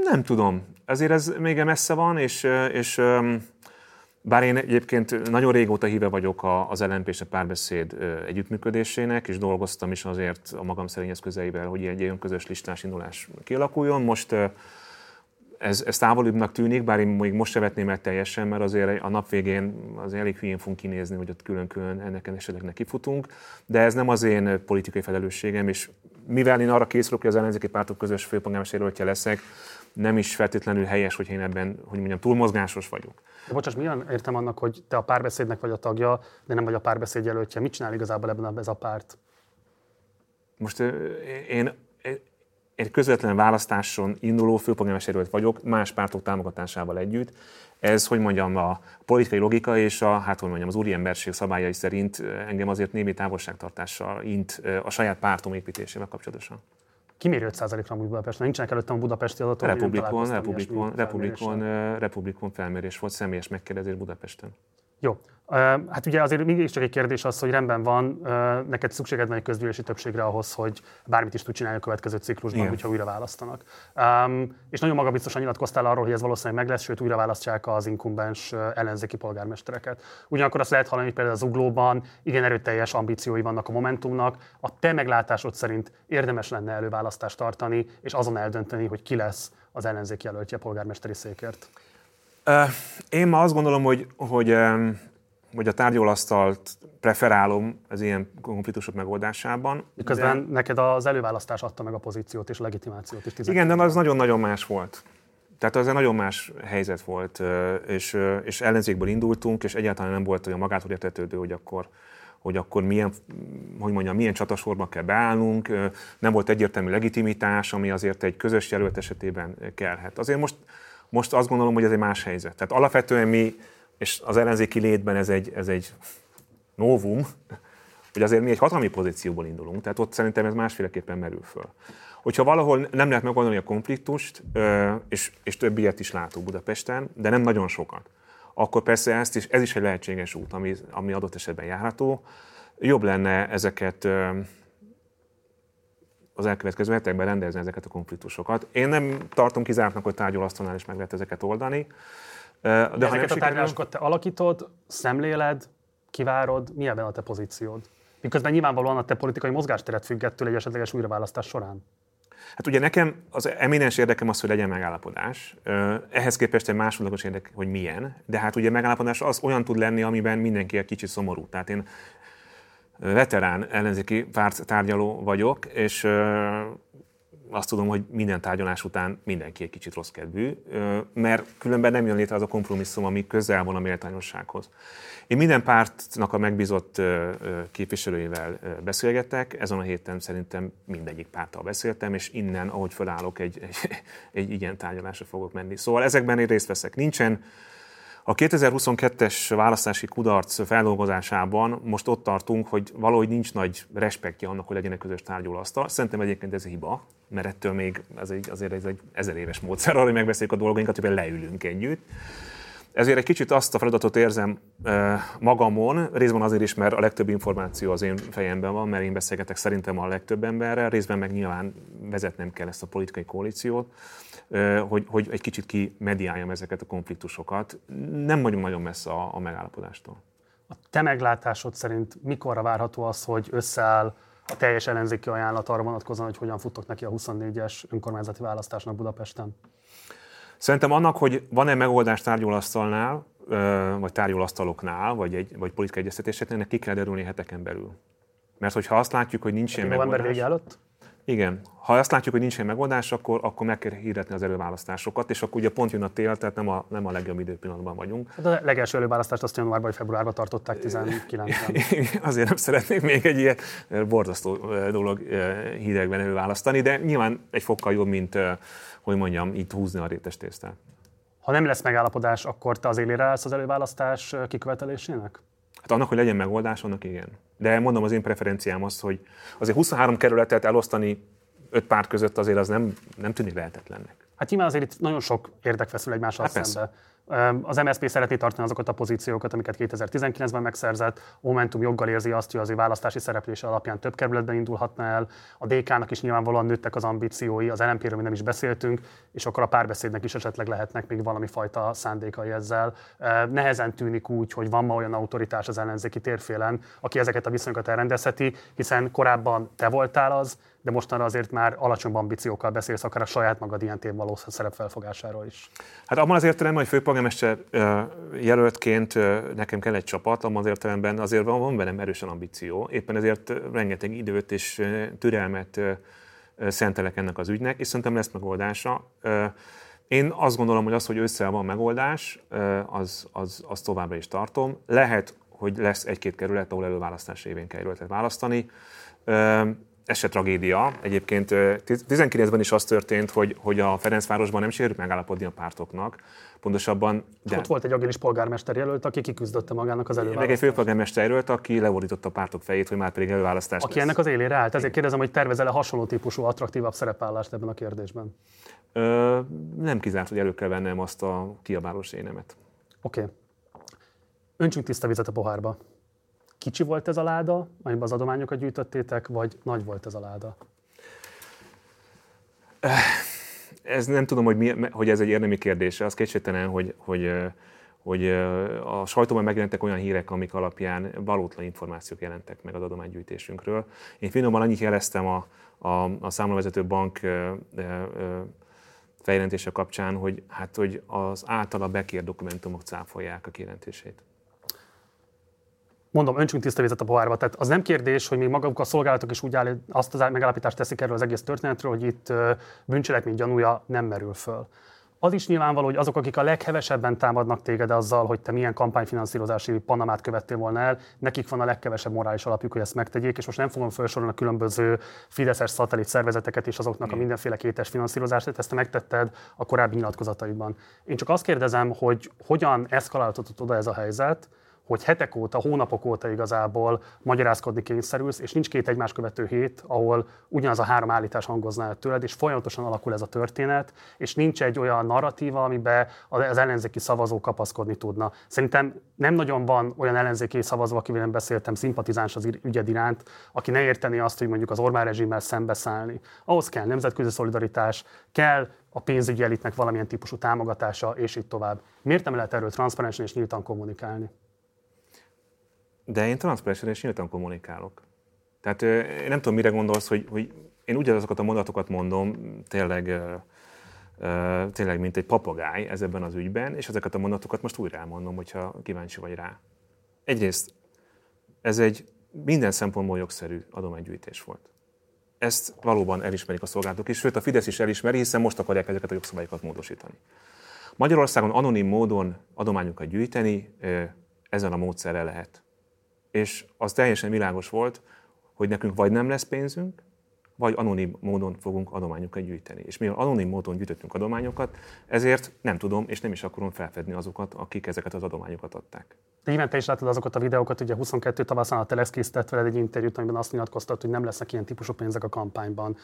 Speaker 2: Nem tudom. Azért ez még messze van, és, és bár én egyébként nagyon régóta híve vagyok az LNP és a párbeszéd együttműködésének, és dolgoztam is azért a magam szerényes közeivel, hogy egy olyan közös listás indulás kialakuljon. Most ez, ez távolibbnak tűnik, bár én még most se vetném el teljesen, mert azért a nap végén az elég hülyén fogunk kinézni, hogy ott külön-külön ennek esetleg nekifutunk, de ez nem az én politikai felelősségem, és mivel én arra készülök, hogy az ellenzéki pártok közös főpolgármester leszek, nem is feltétlenül helyes, hogy én ebben, hogy mondjam, túlmozgásos vagyok.
Speaker 1: De bocsáss, milyen értem annak, hogy te a párbeszédnek vagy a tagja, de nem vagy a párbeszéd jelöltje? Mit csinál igazából ebben ez a párt?
Speaker 2: Most én egy közvetlen választáson induló főpolgármester vagyok, más pártok támogatásával együtt. Ez, hogy mondjam, a politikai logika és a, hát hogy mondjam, az úriemberség szabályai szerint engem azért némi távolságtartással int a saját pártom építésével kapcsolatosan.
Speaker 1: Kiméri 5%-ra amúgy Budapesten? Nincsenek előttem a budapesti adatok?
Speaker 2: Republikon, republikon, republikon, republikon felmérés volt, személyes megkérdezés Budapesten.
Speaker 1: Jó. Hát ugye azért mégiscsak egy kérdés az, hogy rendben van, neked szükséged van egy közgyűlési többségre ahhoz, hogy bármit is tud csinálni a következő ciklusban, Igen. hogyha újra választanak. Um, és nagyon magabiztosan nyilatkoztál arról, hogy ez valószínűleg meg lesz, sőt újra választják az inkumbens ellenzéki polgármestereket. Ugyanakkor azt lehet hallani, hogy például az uglóban igen erőteljes ambíciói vannak a Momentumnak. A te meglátásod szerint érdemes lenne előválasztást tartani, és azon eldönteni, hogy ki lesz az ellenzék jelöltje polgármesteri székért.
Speaker 2: Én ma azt gondolom, hogy, hogy hogy a tárgyalasztalt preferálom az ilyen konfliktusok megoldásában.
Speaker 1: Miközben de... neked az előválasztás adta meg a pozíciót és legitimációt is.
Speaker 2: Igen, de az nagyon-nagyon más volt. Tehát az egy nagyon más helyzet volt, és, és ellenzékből indultunk, és egyáltalán nem volt olyan magától értetődő, hogy akkor, hogy akkor milyen, hogy mondjam, milyen csatasorba kell beállnunk, nem volt egyértelmű legitimitás, ami azért egy közös jelölt esetében kellhet. Azért most, most azt gondolom, hogy ez egy más helyzet. Tehát alapvetően mi és az ellenzéki létben ez egy, ez egy novum, hogy azért mi egy hatalmi pozícióból indulunk, tehát ott szerintem ez másféleképpen merül föl. Hogyha valahol nem lehet megoldani a konfliktust, és, és több ilyet is látunk Budapesten, de nem nagyon sokat, akkor persze ezt is, ez is egy lehetséges út, ami, ami adott esetben járható. Jobb lenne ezeket az elkövetkező hetekben rendezni ezeket a konfliktusokat. Én nem tartom kizártnak, hogy tárgyalasztónál is meg lehet ezeket oldani.
Speaker 1: De, de ezeket a tárgyalásokat te alakítod, szemléled, kivárod, mi ebben a te pozíciód? Miközben nyilvánvalóan a te politikai mozgásteret függettől egy esetleges újraválasztás során.
Speaker 2: Hát ugye nekem az eminens érdekem az, hogy legyen megállapodás. Ehhez képest egy másodlagos érdek, hogy milyen. De hát ugye megállapodás az olyan tud lenni, amiben mindenki egy kicsit szomorú. Tehát én veterán ellenzéki párt tárgyaló vagyok, és azt tudom, hogy minden tárgyalás után mindenki egy kicsit rossz kedvű, mert különben nem jön létre az a kompromisszum, ami közel van a méltányossághoz. Én minden pártnak a megbízott képviselőivel beszélgetek, ezen a héten szerintem mindegyik párttal beszéltem, és innen, ahogy felállok, egy, egy, egy ilyen tárgyalásra fogok menni. Szóval ezekben én részt veszek. Nincsen a 2022-es választási kudarc feldolgozásában most ott tartunk, hogy valahogy nincs nagy respektje annak, hogy legyen egy közös tárgyalóasztal. Szerintem egyébként ez hiba, mert ettől még ez egy, azért ez egy ezer éves módszer arra, hogy megbeszéljük a dolgainkat, hogy leülünk együtt. Ezért egy kicsit azt a feladatot érzem magamon, részben azért is, mert a legtöbb információ az én fejemben van, mert én beszélgetek szerintem a legtöbb emberrel, részben meg nyilván vezetnem kell ezt a politikai koalíciót, hogy, hogy egy kicsit ki mediáljam ezeket a konfliktusokat. Nem vagyunk nagyon messze a, a megállapodástól.
Speaker 1: A te meglátásod szerint mikorra várható az, hogy összeáll a teljes ellenzéki ajánlat arra vonatkozóan, hogy hogyan futtok neki a 24-es önkormányzati választásnak Budapesten?
Speaker 2: Szerintem annak, hogy van-e megoldás tárgyalasztalnál, vagy tárgyalasztaloknál, vagy, egy, vagy politikai egyeztetéseknél, ennek ki kell derülni heteken belül. Mert hogyha azt látjuk, hogy nincs ilyen
Speaker 1: November vége előtt?
Speaker 2: Igen. Ha azt látjuk, hogy nincs ilyen megoldás, akkor, akkor meg kell hirdetni az előválasztásokat, és akkor ugye pont jön a tél, tehát nem a, nem a legjobb időpillanatban vagyunk.
Speaker 1: Hát a legelső előválasztást azt januárban vagy februárban tartották 19-ben.
Speaker 2: Azért nem szeretnék még egy ilyen borzasztó dolog hidegben előválasztani, de nyilván egy fokkal jobb, mint, hogy mondjam, itt húzni a rétes tésztát.
Speaker 1: Ha nem lesz megállapodás, akkor te az élére állsz az előválasztás kikövetelésének?
Speaker 2: Hát annak, hogy legyen megoldás, annak igen. De mondom, az én preferenciám az, hogy azért 23 kerületet elosztani öt párt között azért az nem, nem tűnik lehetetlennek.
Speaker 1: Hát nyilván azért itt nagyon sok érdek feszül egymással hát szembe. Persze. Az MSZP szeretné tartani azokat a pozíciókat, amiket 2019-ben megszerzett. Momentum joggal érzi azt, hogy az ő választási szereplése alapján több kerületben indulhatna el. A DK-nak is nyilvánvalóan nőttek az ambíciói, az LNP-ről mi nem is beszéltünk, és akkor a párbeszédnek is esetleg lehetnek még valami fajta szándékai ezzel. Nehezen tűnik úgy, hogy van ma olyan autoritás az ellenzéki térfélen, aki ezeket a viszonyokat elrendezheti, hiszen korábban te voltál az, de mostanra azért már alacsonyabb ambíciókkal beszélsz, akár a saját magad ilyen tév való szerepfelfogásáról is.
Speaker 2: Hát abban az értelemben, hogy főpolgármester jelöltként nekem kell egy csapat, abban az értelemben azért van, van bennem erősen ambíció. Éppen ezért rengeteg időt és türelmet szentelek ennek az ügynek, és szerintem lesz megoldása. Én azt gondolom, hogy az, hogy össze van megoldás, az, az, az továbbra is tartom. Lehet, hogy lesz egy-két kerület, ahol előválasztás évén kell kerületet választani ez se tragédia. Egyébként 19-ben is az történt, hogy, hogy a Ferencvárosban nem sikerült megállapodni a pártoknak. Pontosabban...
Speaker 1: De... Ott volt egy agilis polgármester jelölt, aki kiküzdötte magának az előválasztást.
Speaker 2: Meg egy főpolgármester jelölt, aki levorította a pártok fejét, hogy már pedig előválasztás
Speaker 1: Aki lesz. ennek az élére állt. Ezért kérdezem, hogy tervezel-e hasonló típusú, attraktívabb szerepállást ebben a kérdésben?
Speaker 2: Ö, nem kizárt, hogy elő kell vennem azt a kiabálós énemet.
Speaker 1: Oké. Okay. Öntsünk tiszta vizet a pohárba. Kicsi volt ez a láda, amiben az adományokat gyűjtöttétek, vagy nagy volt ez a láda?
Speaker 2: Ez nem tudom, hogy, mi, hogy ez egy érdemi kérdés. Az kétségtelen, hogy, hogy, hogy a sajtóban megjelentek olyan hírek, amik alapján valótlan információk jelentek meg az adománygyűjtésünkről. Én finoman annyit jeleztem a, a, a számlavezető bank feljelentése kapcsán, hogy, hát, hogy az általa bekért dokumentumok cáfolják a kijelentését
Speaker 1: mondom, öntsünk tiszta vizet a pohárba. Tehát az nem kérdés, hogy még maguk a szolgálatok is úgy áll, azt az megállapítást teszik erről az egész történetről, hogy itt bűncselekmény gyanúja nem merül föl. Az is nyilvánvaló, hogy azok, akik a leghevesebben támadnak téged azzal, hogy te milyen kampányfinanszírozási panamát követtél volna el, nekik van a legkevesebb morális alapjuk, hogy ezt megtegyék, és most nem fogom felsorolni a különböző Fideszes szatellit szervezeteket és azoknak a mindenféle kétes finanszírozását, ezt te megtetted a korábbi nyilatkozataidban. Én csak azt kérdezem, hogy hogyan eszkaláltatott oda ez a helyzet, hogy hetek óta, hónapok óta igazából magyarázkodni kényszerülsz, és nincs két egymás követő hét, ahol ugyanaz a három állítás hangozná el tőled, és folyamatosan alakul ez a történet, és nincs egy olyan narratíva, amiben az ellenzéki szavazó kapaszkodni tudna. Szerintem nem nagyon van olyan ellenzéki szavazó, akivel én beszéltem, szimpatizáns az ügyed iránt, aki ne érteni azt, hogy mondjuk az Orbán rezsimmel szembeszállni. Ahhoz kell nemzetközi szolidaritás, kell a pénzügyi elitnek valamilyen típusú támogatása, és így tovább. Miért nem lehet erről transzparensen és nyíltan kommunikálni?
Speaker 2: De én transzparensen és nyíltan kommunikálok. Tehát én nem tudom, mire gondolsz, hogy, hogy én ugyanazokat a mondatokat mondom, tényleg, tényleg mint egy papagáj ez ebben az ügyben, és ezeket a mondatokat most újra elmondom, hogyha kíváncsi vagy rá. Egyrészt ez egy minden szempontból jogszerű adománygyűjtés volt. Ezt valóban elismerik a szolgálatok is, sőt a Fidesz is elismeri, hiszen most akarják ezeket a jogszabályokat módosítani. Magyarországon anonim módon adományokat gyűjteni ezen a módszerrel lehet és az teljesen világos volt, hogy nekünk vagy nem lesz pénzünk, vagy anonim módon fogunk adományokat gyűjteni. És mivel anonim módon gyűjtöttünk adományokat, ezért nem tudom és nem is akarom felfedni azokat, akik ezeket az adományokat adták.
Speaker 1: Nyilván te is láttad azokat a videókat, ugye 22 tavaszán a Telex készített veled egy interjút, amiben azt nyilatkoztat, hogy nem lesznek ilyen típusú pénzek a kampányban.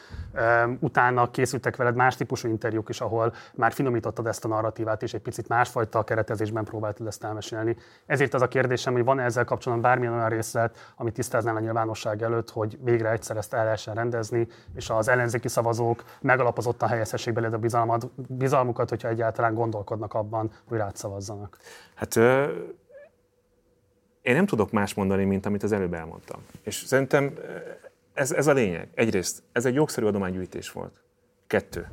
Speaker 1: Utána készültek veled más típusú interjúk is, ahol már finomítottad ezt a narratívát, és egy picit másfajta keretezésben próbáltad ezt elmesélni. Ezért az a kérdésem, hogy van ezzel kapcsolatban bármilyen olyan részlet, amit tisztáznál a nyilvánosság előtt, hogy végre egyszer ezt el lehessen rendezni, és az ellenzéki szavazók megalapozottan helyezhessék beled a bizalmat, bizalmukat, hogyha egyáltalán gondolkodnak abban, hogy rád szavazzanak.
Speaker 2: Hát én nem tudok más mondani, mint amit az előbb elmondtam. És szerintem ez, ez a lényeg. Egyrészt, ez egy jogszerű adománygyűjtés volt. Kettő.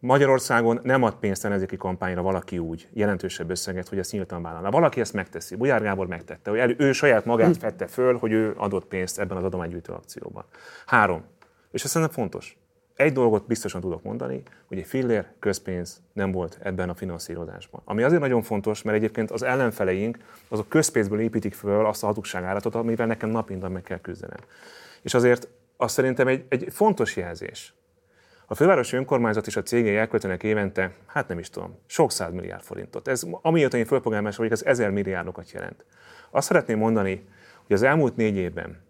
Speaker 2: Magyarországon nem ad pénzt ellenzéki kampányra valaki úgy, jelentősebb összeget, hogy ezt nyíltan vállalna. Valaki ezt megteszi. Bujár Gábor megtette, hogy ő saját magát fette föl, hogy ő adott pénzt ebben az adománygyűjtő akcióban. Három. És ez szerintem fontos. Egy dolgot biztosan tudok mondani, hogy egy fillér közpénz nem volt ebben a finanszírozásban. Ami azért nagyon fontos, mert egyébként az ellenfeleink azok közpénzből építik föl azt a hazugságáratot, amivel nekem napintan meg kell küzdenem. És azért azt szerintem egy, egy fontos jelzés, a fővárosi önkormányzat és a cégei elköltenek évente, hát nem is tudom, sok száz milliárd forintot. Ez, amióta én fölpolgármester vagyok, ez ezer milliárdokat jelent. Azt szeretném mondani, hogy az elmúlt négy évben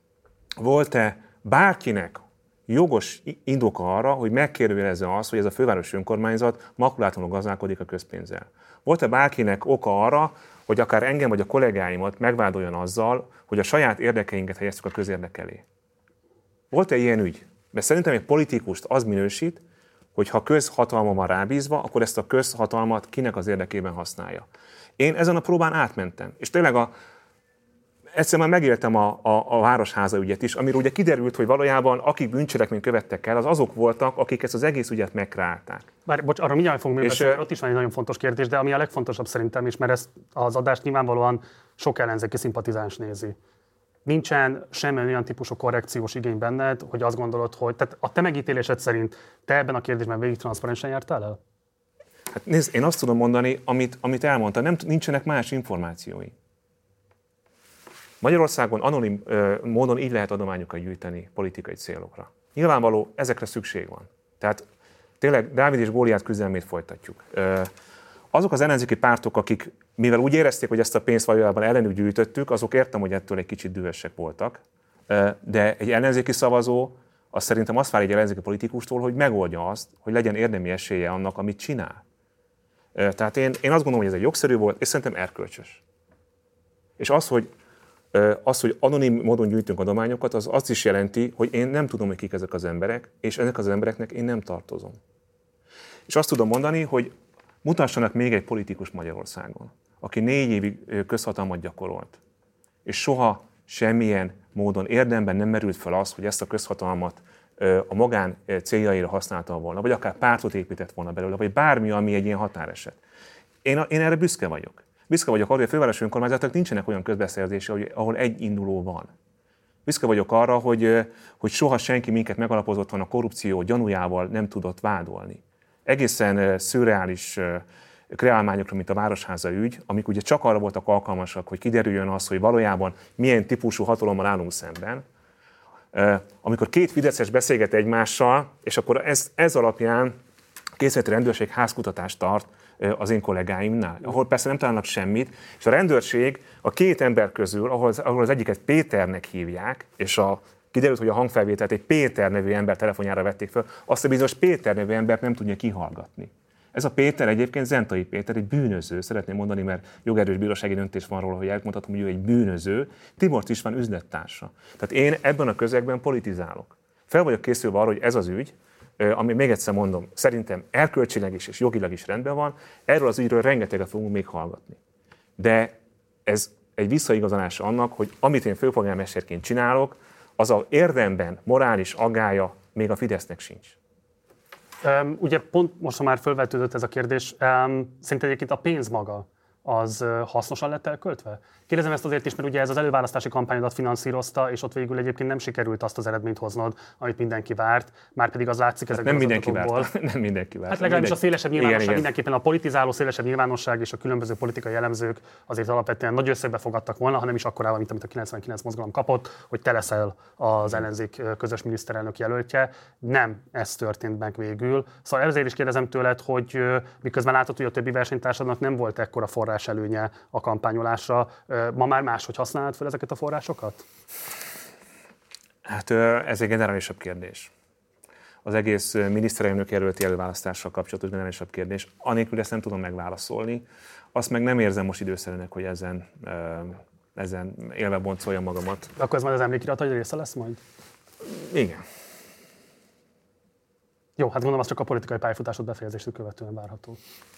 Speaker 2: volt-e bárkinek jogos indoka arra, hogy megkérdőjelezze azt, hogy ez a fővárosi önkormányzat makulátlanul gazdálkodik a közpénzzel. Volt-e bárkinek oka arra, hogy akár engem vagy a kollégáimat megvádoljon azzal, hogy a saját érdekeinket helyeztük a közérdek elé? Volt-e ilyen ügy? Mert szerintem egy politikust az minősít, hogy ha közhatalma van rábízva, akkor ezt a közhatalmat kinek az érdekében használja. Én ezen a próbán átmentem. És tényleg a, egyszer már megéltem a, a, a városháza ügyet is, amiről ugye kiderült, hogy valójában akik bűncselekményt követtek el, az azok voltak, akik ezt az egész ügyet megkreálták.
Speaker 1: Bár, bocs, arra mindjárt fogunk és, beszélni, ott is van egy nagyon fontos kérdés, de ami a legfontosabb szerintem is, mert ezt az adást nyilvánvalóan sok ellenzéki szimpatizáns nézi nincsen semmilyen olyan típusú korrekciós igény benned, hogy azt gondolod, hogy tehát a te megítélésed szerint te ebben a kérdésben végig transzparensen jártál el?
Speaker 2: Hát nézd, én azt tudom mondani, amit, amit elmondta, nem, nincsenek más információi. Magyarországon anonim ö, módon így lehet adományokat gyűjteni politikai célokra. Nyilvánvaló, ezekre szükség van. Tehát tényleg Dávid és Góliát küzdelmét folytatjuk. Ö, azok az ellenzéki pártok, akik mivel úgy érezték, hogy ezt a pénzt valójában ellenük gyűjtöttük, azok értem, hogy ettől egy kicsit dühösek voltak. De egy ellenzéki szavazó, az szerintem azt vár egy ellenzéki politikustól, hogy megoldja azt, hogy legyen érdemi esélye annak, amit csinál. Tehát én, én azt gondolom, hogy ez egy jogszerű volt, és szerintem erkölcsös. És az, hogy az, hogy anonim módon gyűjtünk adományokat, az azt is jelenti, hogy én nem tudom, hogy kik ezek az emberek, és ennek az embereknek én nem tartozom. És azt tudom mondani, hogy mutassanak még egy politikus Magyarországon, aki négy évig közhatalmat gyakorolt, és soha semmilyen módon érdemben nem merült fel az, hogy ezt a közhatalmat a magán céljaira használta volna, vagy akár pártot épített volna belőle, vagy bármi, ami egy ilyen határeset. Én, én erre büszke vagyok. Büszke vagyok arra, hogy a fővárosi önkormányzatok nincsenek olyan közbeszerzése, ahol egy induló van. Büszke vagyok arra, hogy, hogy soha senki minket megalapozottan a korrupció gyanújával nem tudott vádolni. Egészen szürreális kreálmányokra, mint a Városháza ügy, amik ugye csak arra voltak alkalmasak, hogy kiderüljön az, hogy valójában milyen típusú hatalommal állunk szemben, amikor két fideszes beszélget egymással, és akkor ez, ez alapján készített rendőrség házkutatást tart az én kollégáimnál, ahol persze nem találnak semmit, és a rendőrség a két ember közül, ahol az, ahol az egyiket Péternek hívják, és a kiderült, hogy a hangfelvételt egy Péter nevű ember telefonjára vették fel, azt a bizonyos Péter nevű embert nem tudja kihallgatni. Ez a Péter egyébként Zentai Péter, egy bűnöző, szeretném mondani, mert jogerős bírósági döntés van róla, hogy elmondhatom, hogy ő egy bűnöző, Tibor van üzlettársa. Tehát én ebben a közegben politizálok. Fel vagyok készülve arra, hogy ez az ügy, ami még egyszer mondom, szerintem erkölcsileg is és jogilag is rendben van, erről az ügyről rengeteget fogunk még hallgatni. De ez egy visszaigazolás annak, hogy amit én főpolgármesterként csinálok, az a érdemben morális agája még a Fidesznek sincs.
Speaker 1: Um, ugye pont most, ha már felvetődött ez a kérdés, um, szerinted egyébként a pénz maga az hasznosan lett elköltve? Kérdezem ezt azért is, mert ugye ez az előválasztási kampányodat finanszírozta, és ott végül egyébként nem sikerült azt az eredményt hoznod, amit mindenki várt, már pedig az látszik ezekből
Speaker 2: nem mindenki várt. nem mindenki várt.
Speaker 1: Hát legalábbis a szélesebb nyilvánosság, igen, mindenképpen a politizáló szélesebb nyilvánosság és a különböző politikai jellemzők azért alapvetően nagy összegbe fogadtak volna, hanem is akkorával, mint amit a 99 mozgalom kapott, hogy te leszel az ellenzék közös miniszterelnök jelöltje. Nem ez történt meg végül. Szóval ezért is kérdezem tőled, hogy miközben látod, hogy a többi versenytársadnak nem volt ekkora forrás előnye a kampányolásra, ma már máshogy használod fel ezeket a forrásokat?
Speaker 2: Hát ez egy generálisabb kérdés. Az egész miniszterelnök jelölti előválasztással kapcsolatos generálisabb kérdés. Anélkül ezt nem tudom megválaszolni. Azt meg nem érzem most időszerűnek, hogy ezen, ezen élve boncoljam magamat.
Speaker 1: De akkor ez majd az emlékirat, hogy része lesz majd?
Speaker 2: Igen.
Speaker 1: Jó, hát gondolom, az csak a politikai pályafutásod befejezését követően várható.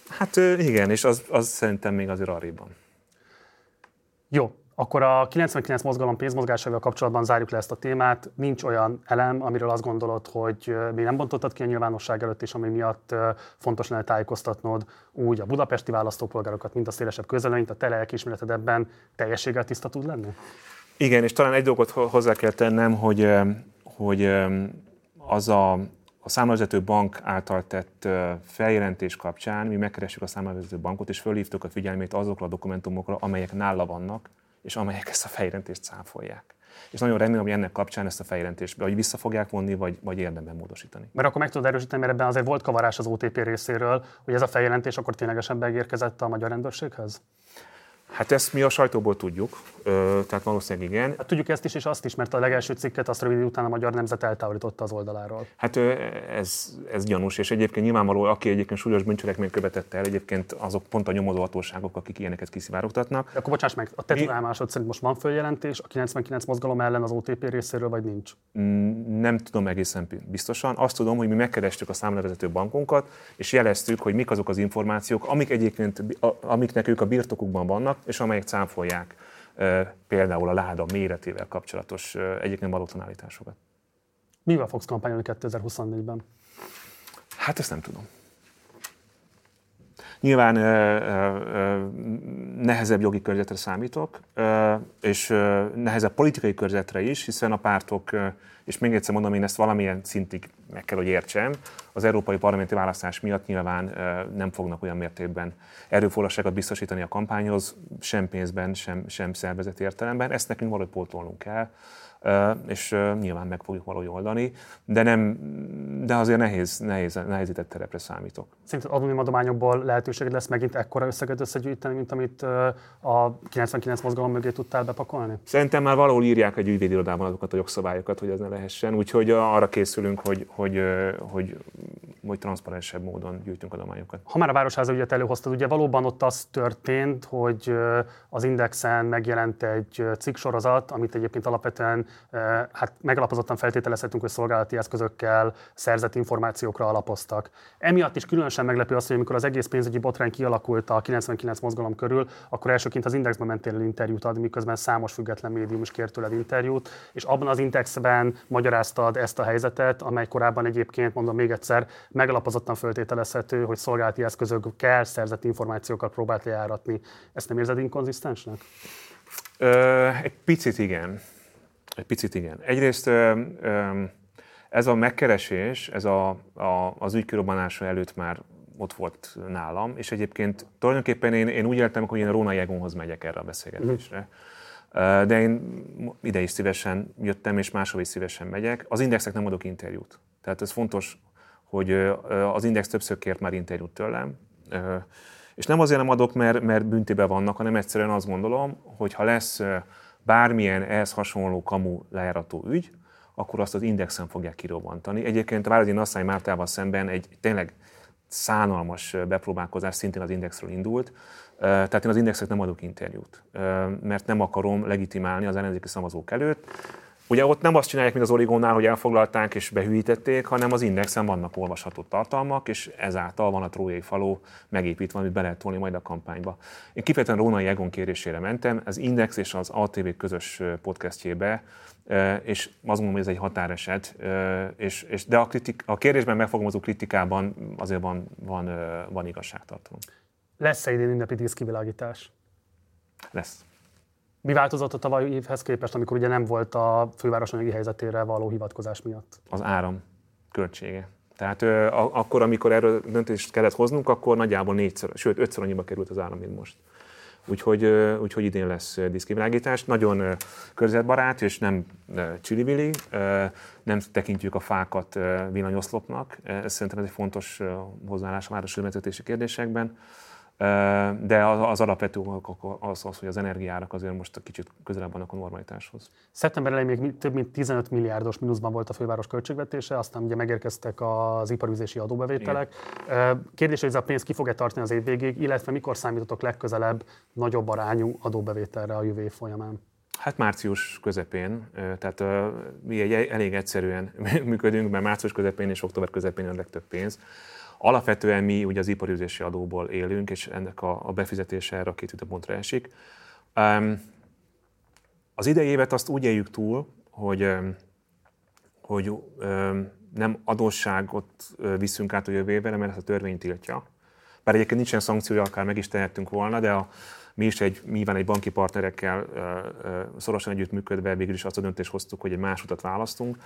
Speaker 2: Hát igen, és az, az szerintem még azért arrébb van.
Speaker 1: Jó, Akkor a 99 mozgalom pénzmozgásával kapcsolatban zárjuk le ezt a témát. Nincs olyan elem, amiről azt gondolod, hogy még nem bontottad ki a nyilvánosság előtt, és ami miatt fontos lenne tájékoztatnod úgy a budapesti választópolgárokat, mint a szélesebb közeleményt, a te lelkiismereted ebben teljességgel tiszta tud lenni?
Speaker 2: Igen, és talán egy dolgot hozzá kell tennem, hogy, hogy az a, a számlavezető bank által tett feljelentés kapcsán mi megkeressük a számlavezető bankot, és fölhívtuk a figyelmét azokra a dokumentumokra, amelyek nála vannak, és amelyek ezt a feljelentést cáfolják. És nagyon remélem, hogy ennek kapcsán ezt a feljelentést vagy vissza fogják vonni, vagy, vagy érdemben módosítani.
Speaker 1: Mert akkor meg tudod erősíteni, mert ebben azért volt kavarás az OTP részéről, hogy ez a feljelentés akkor ténylegesen megérkezett a magyar rendőrséghez?
Speaker 2: Hát ezt mi a sajtóból tudjuk, tehát valószínűleg igen.
Speaker 1: Hát tudjuk ezt is és azt is, mert a legelső cikket azt rövid után a Magyar Nemzet eltávolította az oldaláról.
Speaker 2: Hát ez, ez gyanús, és egyébként nyilvánvaló, aki egyébként súlyos bűncselekményt követett el, egyébként azok pont a nyomozóhatóságok, akik ilyeneket kiszivárogtatnak.
Speaker 1: Akkor bocsáss meg, a te Mi... tudomásod szerint most van följelentés a 99 mozgalom ellen az OTP részéről, vagy nincs?
Speaker 2: Mm, nem tudom egészen biztosan. Azt tudom, hogy mi megkerestük a számlevezető bankunkat, és jeleztük, hogy mik azok az információk, amik egyébként, amiknek ők a birtokukban vannak, és amelyek cáfolják például a láda méretével kapcsolatos egyébként valótlan állításokat.
Speaker 1: Mivel fogsz kampányolni 2024-ben?
Speaker 2: Hát ezt nem tudom. Nyilván ö, ö, nehezebb jogi körzetre számítok, ö, és ö, nehezebb politikai körzetre is, hiszen a pártok, ö, és még egyszer mondom, én ezt valamilyen szintig meg kell, hogy értsem, az európai parlamenti választás miatt nyilván nem fognak olyan mértékben erőforrásokat biztosítani a kampányhoz, sem pénzben, sem, sem szervezeti értelemben. Ezt nekünk valahogy pótolnunk kell és nyilván meg fogjuk valahogy oldani, de, nem, de azért nehéz, nehéz, nehezített terepre számítok.
Speaker 1: Szerinted anonim adományokból lehetőséged lesz megint ekkora összeget összegyűjteni, mint amit a 99 mozgalom mögé tudtál bepakolni?
Speaker 2: Szerintem már valahol írják egy ügyvédirodában azokat a jogszabályokat, hogy ez ne lehessen, úgyhogy arra készülünk, hogy, hogy, hogy, hogy transzparensebb módon gyűjtünk adományokat.
Speaker 1: Ha már a Városháza ügyet előhoztad, ugye valóban ott az történt, hogy az Indexen megjelent egy cikksorozat, amit egyébként alapvetően hát megalapozottan feltételezhetünk, hogy szolgálati eszközökkel szerzett információkra alapoztak. Emiatt is különösen meglepő az, hogy amikor az egész pénzügyi botrány kialakult a 99 mozgalom körül, akkor elsőként az Indexben mentél interjút adni, miközben számos független médium is kért tőled interjút, és abban az Indexben magyaráztad ezt a helyzetet, amely korábban egyébként, mondom még egyszer, megalapozottan feltételezhető, hogy szolgálati eszközökkel szerzett információkat próbált lejáratni. Ezt nem érzed inkonzisztensnek?
Speaker 2: Ö, egy picit igen. Egy picit igen. Egyrészt ez a megkeresés, ez a, a, az ügy kirobbanása előtt már ott volt nálam, és egyébként tulajdonképpen én, én úgy éltem, hogy én a Róna Jegonhoz megyek erre a beszélgetésre. De én ide is szívesen jöttem, és máshol is szívesen megyek. Az Indexnek nem adok interjút. Tehát ez fontos, hogy az Index többször kért már interjút tőlem. És nem azért nem adok, mert, mert büntibe vannak, hanem egyszerűen azt gondolom, hogy ha lesz bármilyen ehhez hasonló kamu lejárató ügy, akkor azt az indexen fogják kirobbantani. Egyébként a Váradi Nasszai Mártával szemben egy tényleg szánalmas bepróbálkozás szintén az indexről indult. Tehát én az indexet nem adok interjút, mert nem akarom legitimálni az ellenzéki szavazók előtt. Ugye ott nem azt csinálják, mint az Origónál, hogy elfoglalták és behűítették, hanem az Indexen vannak olvasható tartalmak, és ezáltal van a trójai faló megépítve, amit be lehet tolni majd a kampányba. Én kifejezetten Rónai Egon kérésére mentem, az Index és az ATV közös podcastjébe, és azt gondolom, hogy ez egy határeset, és, és de a, kritik, a kérdésben megfogalmazó kritikában azért van, van, van igazságtartalom.
Speaker 1: Lesz-e idén ünnepi díszkivilágítás?
Speaker 2: Lesz.
Speaker 1: Mi változott a tavalyi évhez képest, amikor ugye nem volt a főváros anyagi helyzetére való hivatkozás miatt?
Speaker 2: Az áram költsége. Tehát ö, akkor, amikor erről döntést kellett hoznunk, akkor nagyjából négyszer, sőt ötször annyiba került az áram, mint most. Úgyhogy, ö, úgyhogy idén lesz diszkivilágítás. Nagyon ö, körzetbarát és nem csilivili. Nem tekintjük a fákat villanyoszlopnak. Ez szerintem ez egy fontos hozzáállás a városi kérdésekben de az alapvető az, az, hogy az energiárak azért most kicsit közelebb vannak a normalitáshoz.
Speaker 1: Szeptember elején még több mint 15 milliárdos mínuszban volt a főváros költségvetése, aztán ugye megérkeztek az iparüzési adóbevételek. Igen. Kérdés, hogy ez a pénz ki fog-e tartani az év végéig, illetve mikor számítotok legközelebb nagyobb arányú adóbevételre a jövő év folyamán?
Speaker 2: Hát március közepén, tehát mi egy elég egyszerűen működünk, mert március közepén és október közepén a legtöbb pénz. Alapvetően mi ugye az iparűzési adóból élünk, és ennek a, a befizetése erre a két időpontra esik. Um, Az idei évet azt úgy éljük túl, hogy, hogy nem adósságot viszünk át a jövő évre, mert ezt a törvény tiltja. Bár egyébként nincsen szankciója, akár meg is tehettünk volna, de a, mi is egy, mi van egy banki partnerekkel szorosan együttműködve végül is azt a döntést hoztuk, hogy egy más utat választunk.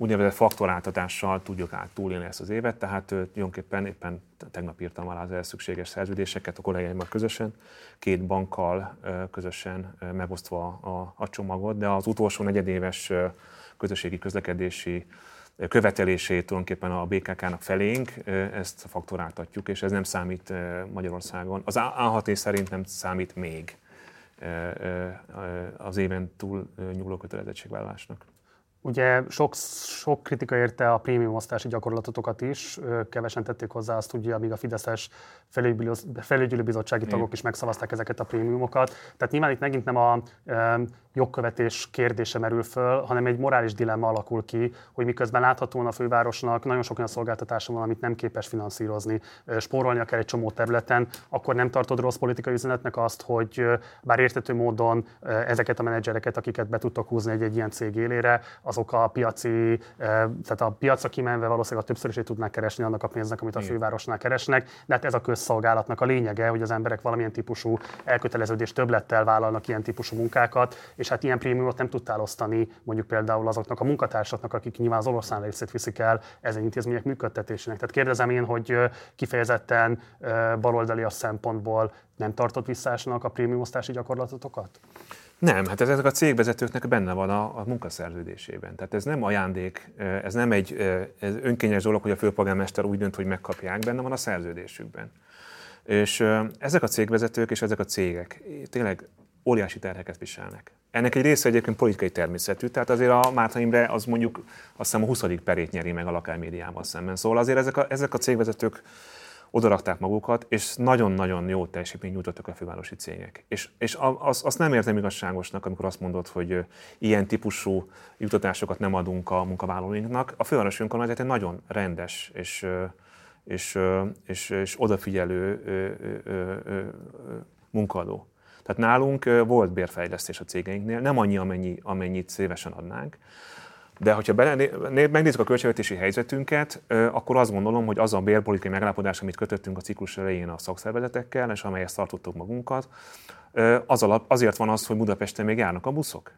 Speaker 2: Úgynevezett faktoráltatással tudjuk át túlélni ezt az évet, tehát tulajdonképpen éppen tegnap írtam alá az elszükséges szerződéseket a kollégáimmal közösen, két bankkal közösen megosztva a, a csomagot, de az utolsó negyedéves közösségi közlekedési követelését tulajdonképpen a BKK-nak felénk, ezt faktoráltatjuk, és ez nem számít Magyarországon. Az A6 szerint nem számít még az éven túl nyúló kötelezettségvállalásnak.
Speaker 1: Ugye sok, sok kritika érte a prémium osztási gyakorlatotokat is, kevesen tették hozzá azt, ugye, amíg a Fideszes felügyelőbizottsági tagok is megszavazták ezeket a prémiumokat. Tehát nyilván itt megint nem a e, jogkövetés kérdése merül föl, hanem egy morális dilemma alakul ki, hogy miközben láthatóan a fővárosnak nagyon sok olyan szolgáltatása van, amit nem képes finanszírozni, spórolni akár egy csomó területen, akkor nem tartod rossz politikai üzenetnek azt, hogy bár értető módon ezeket a menedzsereket, akiket be tudtok húzni egy, egy ilyen cég élére, azok a piaci, tehát a piacra kimenve valószínűleg a többszörösét tudnák keresni annak a pénznek, amit a fővárosnál keresnek, de hát ez a közszolgálatnak a lényege, hogy az emberek valamilyen típusú elköteleződés többlettel vállalnak ilyen típusú munkákat, és hát ilyen prémiumot nem tudtál osztani mondjuk például azoknak a munkatársaknak, akik nyilván az oroszlán részét viszik el ezen intézmények működtetésének. Tehát kérdezem én, hogy kifejezetten baloldali a szempontból nem tartott visszásnak a prémium osztási gyakorlatotokat?
Speaker 2: Nem, hát ezek a cégvezetőknek benne van a, a munkaszerződésében. Tehát ez nem ajándék, ez nem egy ez önkényes dolog, hogy a főpolgármester úgy dönt, hogy megkapják, benne van a szerződésükben. És ezek a cégvezetők és ezek a cégek tényleg óriási terheket viselnek. Ennek egy része egyébként politikai természetű, tehát azért a Márta Imre az mondjuk azt hiszem a 20. perét nyeri meg a lakálmédiával szemben. Szóval azért ezek a, ezek a cégvezetők odarakták magukat, és nagyon-nagyon jó teljesítményt nyújtottak a fővárosi cégek. És, és az, nem értem igazságosnak, amikor azt mondod, hogy ilyen típusú jutatásokat nem adunk a munkavállalóinknak. A fővárosi önkormányzat egy nagyon rendes és, és, és, és odafigyelő munkadó. Tehát nálunk volt bérfejlesztés a cégeinknél, nem annyi, amennyi, amennyit szívesen adnánk, de hogyha megnézzük a költségvetési helyzetünket, akkor azt gondolom, hogy az a bérpolitikai megállapodás, amit kötöttünk a ciklus elején a szakszervezetekkel, és amelyet tartottuk magunkat, az alap, azért van az, hogy Budapesten még járnak a buszok.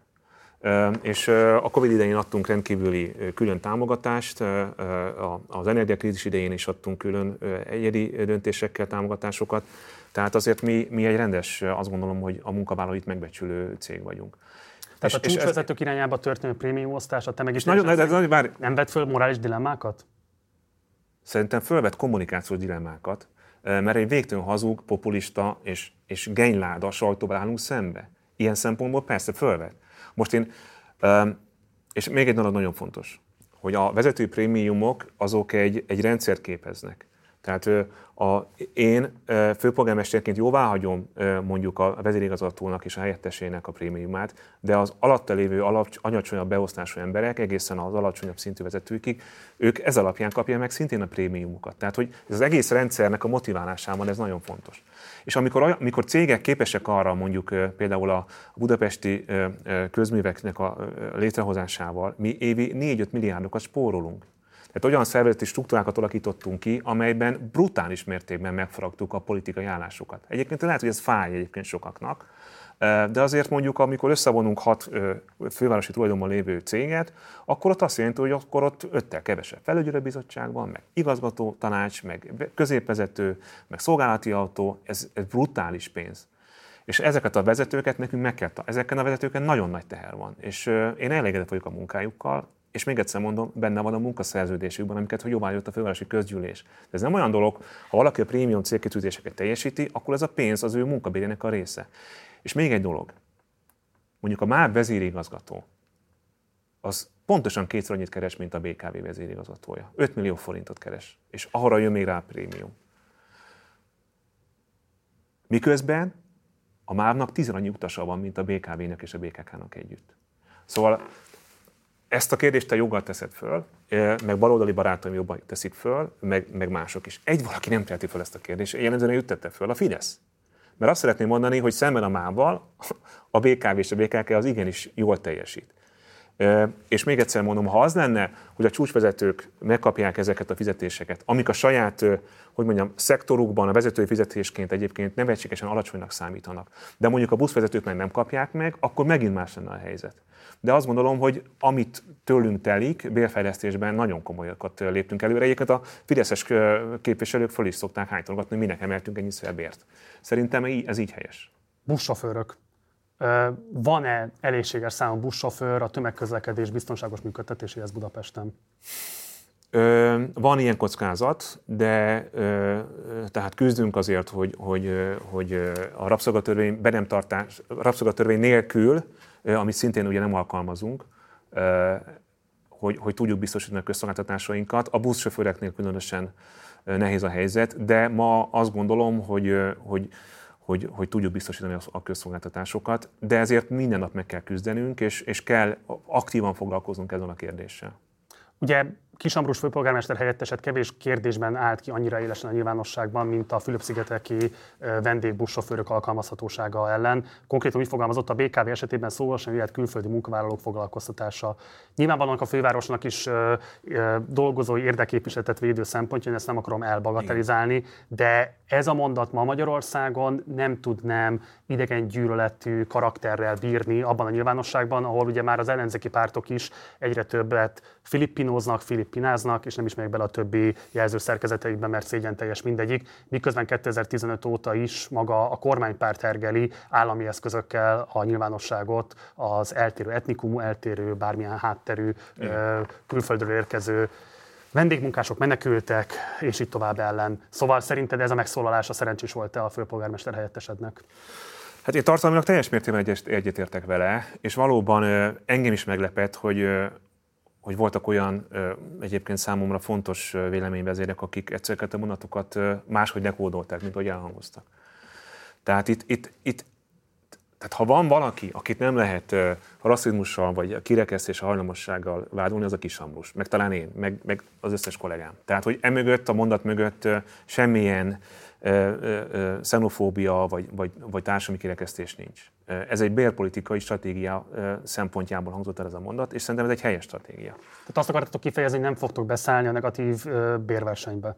Speaker 2: És a Covid idején adtunk rendkívüli külön támogatást, az energiakrízis idején is adtunk külön egyedi döntésekkel támogatásokat, tehát azért mi, mi egy rendes, azt gondolom, hogy a munkavállalóit megbecsülő cég vagyunk.
Speaker 1: Tehát és, a csúcsvezetők ez... irányába történő prémium osztása, te meg is
Speaker 2: nagyon, de, de, bár...
Speaker 1: nem vett föl morális dilemmákat?
Speaker 2: Szerintem fölvett kommunikációs dilemmákat, mert egy végtelen hazug, populista és, és genyláda sajtóval állunk szembe. Ilyen szempontból persze fölvett. Most én, és még egy dolog nagyon fontos, hogy a vezetői prémiumok azok egy, egy rendszert képeznek. Tehát a, én főpolgármesterként jóvá hagyom mondjuk a vezérigazgatónak és a helyettesének a prémiumát, de az alatta lévő alacsonyabb beosztású emberek, egészen az alacsonyabb szintű vezetőkig, ők ez alapján kapják meg szintén a prémiumukat. Tehát, hogy ez az egész rendszernek a motiválásában ez nagyon fontos. És amikor, amikor cégek képesek arra, mondjuk például a budapesti közműveknek a létrehozásával, mi évi 4-5 milliárdokat spórolunk. Tehát olyan szervezeti struktúrákat alakítottunk ki, amelyben brutális mértékben megfaragtuk a politikai állásokat. Egyébként lehet, hogy ez fáj egyébként sokaknak, de azért mondjuk, amikor összevonunk hat fővárosi tulajdonban lévő céget, akkor ott azt jelenti, hogy akkor ott öttel kevesebb felügyelőbizottság van, meg igazgató tanács, meg középvezető, meg szolgálati autó, ez, ez brutális pénz. És ezeket a vezetőket nekünk meg kell, ezeken a vezetőken nagyon nagy teher van. És én elégedett vagyok a munkájukkal, és még egyszer mondom, benne van a munkaszerződésükben, amiket hogy jóvá jött a fővárosi közgyűlés. De ez nem olyan dolog, ha valaki a prémium célkitűzéseket teljesíti, akkor ez a pénz az ő munkabérének a része. És még egy dolog. Mondjuk a MÁV vezérigazgató, az pontosan kétszer annyit keres, mint a BKV vezérigazgatója. 5 millió forintot keres, és arra jön még rá a prémium. Miközben a MÁV-nak tíz annyi utasa van, mint a BKV-nek és a BKK-nak együtt. Szóval ezt a kérdést te joggal teszed föl, meg baloldali barátaim jobban teszik föl, meg, meg mások is. Egy valaki nem teheti föl ezt a kérdést, jellemzően ő tette föl, a Fidesz. Mert azt szeretném mondani, hogy szemben a mával a BKV és a BKK az igenis jól teljesít. És még egyszer mondom, ha az lenne, hogy a csúcsvezetők megkapják ezeket a fizetéseket, amik a saját, hogy mondjam, szektorukban a vezetői fizetésként egyébként nevetségesen alacsonynak számítanak, de mondjuk a buszvezetők meg nem kapják meg, akkor megint más lenne a helyzet. De azt gondolom, hogy amit tőlünk telik, bérfejlesztésben nagyon komolyakat léptünk előre. Egyébként a fideszes képviselők föl is szokták hánytolgatni, minek emeltünk bért. Szerintem ez így helyes.
Speaker 1: Buszsofőrök van-e elégséges számú buszsofőr a tömegközlekedés biztonságos működtetéséhez Budapesten?
Speaker 2: Ö, van ilyen kockázat, de ö, tehát küzdünk azért, hogy, hogy, hogy a rabszolgatörvény be nem tartás, rabszolgatörvény nélkül, amit szintén ugye nem alkalmazunk, ö, hogy, hogy tudjuk biztosítani a közszolgáltatásainkat. A buszsofőreknél különösen nehéz a helyzet, de ma azt gondolom, hogy, hogy hogy, hogy tudjuk biztosítani a közszolgáltatásokat, de ezért minden nap meg kell küzdenünk, és, és kell aktívan foglalkoznunk ezzel a kérdéssel.
Speaker 1: Ugye Kisambrus főpolgármester helyetteset kevés kérdésben állt ki annyira élesen a nyilvánosságban, mint a Fülöp-szigeteki vendégbuszsofőrök alkalmazhatósága ellen. Konkrétan úgy fogalmazott, a BKV esetében szóval sem jöhet külföldi munkavállalók foglalkoztatása. Nyilvánvalóan a fővárosnak is dolgozói érdeképviseletet védő szempontja, ezt nem akarom elbagatelizálni, de ez a mondat ma Magyarországon nem tudnám idegen gyűlöletű karakterrel bírni abban a nyilvánosságban, ahol ugye már az ellenzéki pártok is egyre többet filippinóznak, filippináznak, és nem is megyek bele a többi jelző szerkezeteikbe, mert szégyen teljes mindegyik, miközben 2015 óta is maga a kormánypárt hergeli állami eszközökkel a nyilvánosságot az eltérő etnikumú, eltérő bármilyen hátterű, Igen. külföldről érkező vendégmunkások menekültek, és így tovább ellen. Szóval szerinted ez a megszólalás a szerencsés volt-e a főpolgármester helyettesednek?
Speaker 2: Hát én tartalmilag teljes mértékben egyetértek vele, és valóban engem is meglepett, hogy hogy voltak olyan egyébként számomra fontos véleményvezérek, akik egyszerűen a mondatokat máshogy nekódolták, mint ahogy elhangoztak. Tehát itt, itt, itt tehát ha van valaki, akit nem lehet uh, rasszizmussal vagy kirekesztés hajlamossággal vádolni, az a kisamlus. Meg talán én, meg, meg az összes kollégám. Tehát, hogy emögött, a mondat mögött uh, semmilyen xenofóbia vagy, vagy, vagy társadalmi kirekesztés nincs. Ez egy bérpolitikai stratégia szempontjából hangzott el ez a mondat, és szerintem ez egy helyes stratégia.
Speaker 1: Tehát azt akartatok kifejezni, hogy nem fogtok beszállni a negatív bérversenybe.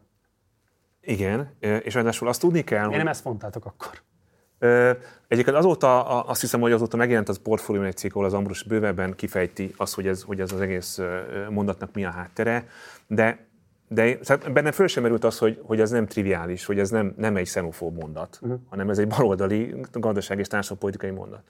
Speaker 2: Igen, és ráadásul azt tudni kell,
Speaker 1: Én nem ezt mondtátok akkor.
Speaker 2: Egyébként azóta, azt hiszem, hogy azóta megjelent az Portfolio egy cikk, ahol az Ambrus bővebben kifejti azt, hogy ez, hogy ez az egész mondatnak mi a háttere, de de bennem föl sem merült az, hogy, hogy ez nem triviális, hogy ez nem, nem egy xenofób mondat, uh-huh. hanem ez egy baloldali gazdaság és társadalompolitikai mondat.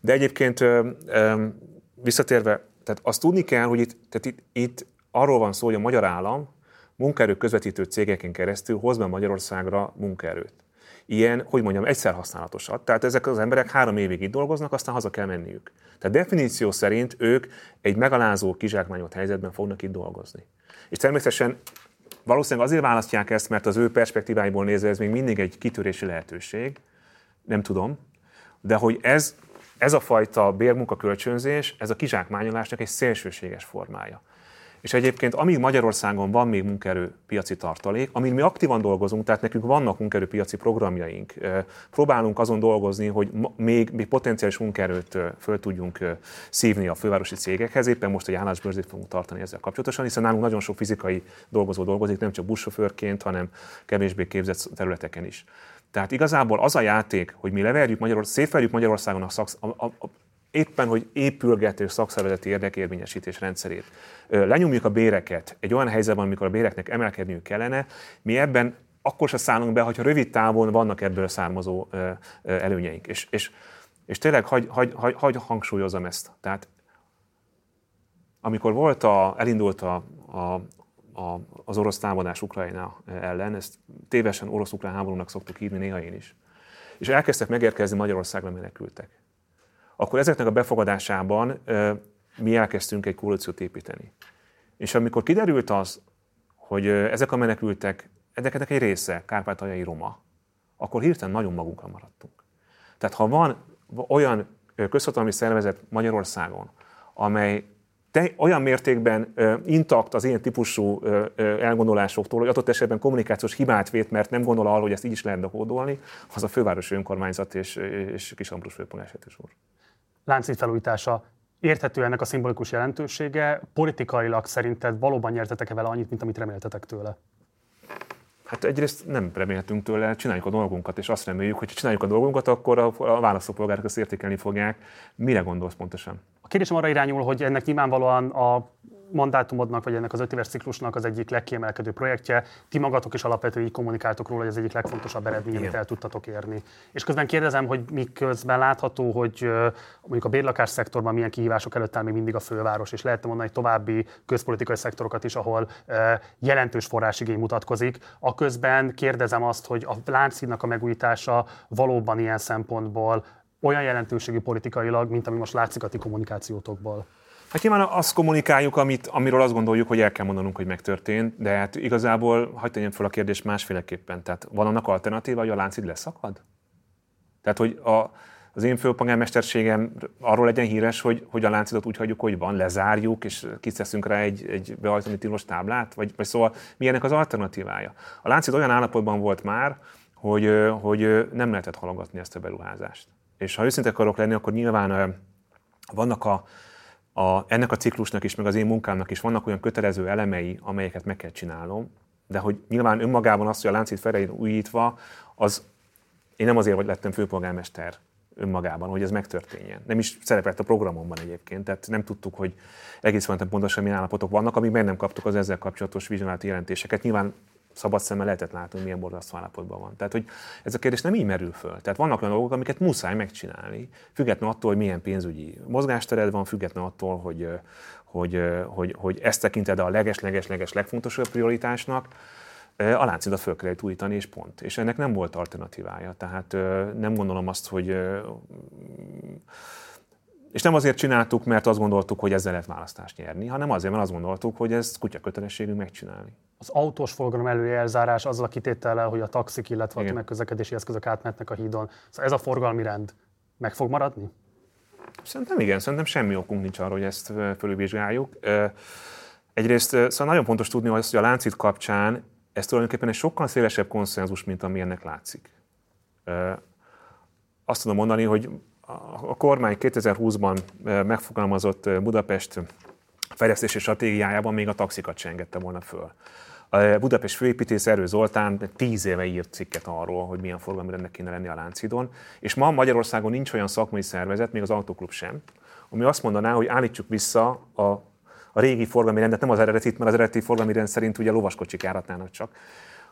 Speaker 2: De egyébként ö, ö, visszatérve, tehát azt tudni kell, hogy itt, tehát itt, itt arról van szó, hogy a magyar állam munkaerő közvetítő cégeken keresztül hoz be Magyarországra munkaerőt. Ilyen, hogy mondjam, egyszer használatosat. Tehát ezek az emberek három évig itt dolgoznak, aztán haza kell menniük. Tehát definíció szerint ők egy megalázó, kizsákmányolt helyzetben fognak itt dolgozni. És természetesen valószínűleg azért választják ezt, mert az ő perspektíváiból nézve ez még mindig egy kitörési lehetőség, nem tudom, de hogy ez, ez a fajta bérmunkakölcsönzés, ez a kizsákmányolásnak egy szélsőséges formája. És egyébként amíg Magyarországon van még munkaerőpiaci tartalék, amin mi aktívan dolgozunk, tehát nekünk vannak munkaerőpiaci programjaink, próbálunk azon dolgozni, hogy még, még potenciális munkaerőt föl tudjunk szívni a fővárosi cégekhez. Éppen most egy állásbörzét fogunk tartani ezzel kapcsolatosan, hiszen nálunk nagyon sok fizikai dolgozó dolgozik, nem csak buszsofőrként, hanem kevésbé képzett területeken is. Tehát igazából az a játék, hogy mi leverjük Magyarország, szétverjük Magyarországon a, szaksz, a, a, a éppen, hogy épülgető szakszervezeti érdekérvényesítés rendszerét. Lenyomjuk a béreket egy olyan helyzetben, amikor a béreknek emelkedniük kellene, mi ebben akkor se szállunk be, hogyha rövid távon vannak ebből származó előnyeink. És, és, és tényleg hagy, hagy, hagy, hagy hangsúlyozom ezt. Tehát amikor volt a, elindult a, a, a, az orosz támadás Ukrajna ellen, ezt tévesen orosz-ukrán háborúnak szoktuk hívni néha én is, és elkezdtek megérkezni Magyarországra menekültek akkor ezeknek a befogadásában mi elkezdtünk egy koalíciót építeni. És amikor kiderült az, hogy ezek a menekültek, ezeknek egy része kárpátaljai roma, akkor hirtelen nagyon magunkra maradtunk. Tehát ha van olyan közhatalmi szervezet Magyarországon, amely te, olyan mértékben ö, intakt az ilyen típusú ö, ö, elgondolásoktól, hogy adott esetben kommunikációs hibát vét, mert nem gondol arra, hogy ezt így is lehetne hódolni, az a fővárosi önkormányzat és, és Kis Ambrus főpolgárságos úr.
Speaker 1: Láncít felújítása érthető ennek a szimbolikus jelentősége. Politikailag szerinted valóban nyertetek-e vele annyit, mint amit reméltetek tőle?
Speaker 2: Hát egyrészt nem remélhetünk tőle, csináljuk a dolgunkat, és azt reméljük, hogy ha csináljuk a dolgunkat, akkor a, a választópolgárok ezt értékelni fogják. Mire gondolsz pontosan?
Speaker 1: A kérdésem arra irányul, hogy ennek nyilvánvalóan a mandátumodnak, vagy ennek az öt éves ciklusnak az egyik legkiemelkedő projektje. Ti magatok is alapvetően így kommunikáltok róla, hogy ez egyik legfontosabb eredmény, amit el tudtatok érni. És közben kérdezem, hogy miközben látható, hogy mondjuk a bérlakás szektorban milyen kihívások előtt áll még mindig a főváros, és lehet mondani további közpolitikai szektorokat is, ahol jelentős forrásigény mutatkozik. A közben kérdezem azt, hogy a Lánchídnak a megújítása valóban ilyen szempontból olyan jelentőségű politikailag, mint ami most látszik a ti kommunikációtokból.
Speaker 2: Hát nyilván azt kommunikáljuk, amit, amiről azt gondoljuk, hogy el kell mondanunk, hogy megtörtént, de hát igazából hagyd tegyem fel a kérdést másféleképpen. Tehát van annak alternatíva, hogy a láncid leszakad? Tehát, hogy a, az én főpolgármesterségem arról legyen híres, hogy, hogy a láncidot úgy hagyjuk, hogy van, lezárjuk, és kiteszünk rá egy, egy behajtani tilos táblát? Vagy, vagy szóval milyenek az alternatívája? A láncid olyan állapotban volt már, hogy, hogy nem lehetett halogatni ezt a beruházást. És ha őszinte akarok lenni, akkor nyilván vannak a, a, ennek a ciklusnak is, meg az én munkámnak is vannak olyan kötelező elemei, amelyeket meg kell csinálnom, de hogy nyilván önmagában azt, hogy a láncít felején újítva, az én nem azért, hogy lettem főpolgármester önmagában, hogy ez megtörténjen. Nem is szerepelt a programomban egyébként, tehát nem tudtuk, hogy egész pontosan milyen állapotok vannak, amíg meg nem kaptuk az ezzel kapcsolatos vizsgálati jelentéseket. Nyilván szabad szemmel lehetett látni, milyen borzasztó állapotban van. Tehát, hogy ez a kérdés nem így merül föl. Tehát vannak olyan dolgok, amiket muszáj megcsinálni, függetlenül attól, hogy milyen pénzügyi mozgástered van, függetlenül attól, hogy, hogy, hogy, hogy ezt tekinted a leges-leges-leges legfontosabb prioritásnak, a láncidat föl kellett újítani, és pont. És ennek nem volt alternatívája. Tehát nem gondolom azt, hogy és nem azért csináltuk, mert azt gondoltuk, hogy ezzel lehet választást nyerni, hanem azért, mert azt gondoltuk, hogy ez kutya kötelességünk megcsinálni.
Speaker 1: Az autós forgalom előjelzárás azzal a kitétellel, hogy a taxik, illetve Igen. a megközlekedési eszközök átmetnek a hídon. Szóval ez a forgalmi rend meg fog maradni?
Speaker 2: Szerintem igen, szerintem semmi okunk nincs arra, hogy ezt fölülvizsgáljuk. Egyrészt szóval nagyon fontos tudni, hogy a láncít kapcsán ez tulajdonképpen egy sokkal szélesebb konszenzus, mint ami ennek látszik. Azt tudom mondani, hogy a kormány 2020-ban megfogalmazott Budapest fejlesztési stratégiájában még a taxikat se engedte volna föl. A Budapest főépítész Erő Zoltán tíz éve írt cikket arról, hogy milyen forgalmi kéne lenni a Láncidon, és ma Magyarországon nincs olyan szakmai szervezet, még az Autoklub sem, ami azt mondaná, hogy állítsuk vissza a, a régi forgalmi rendet, nem az eredetit, mert az eredeti forgalmi rend szerint ugye lovaskocsik járatnának csak,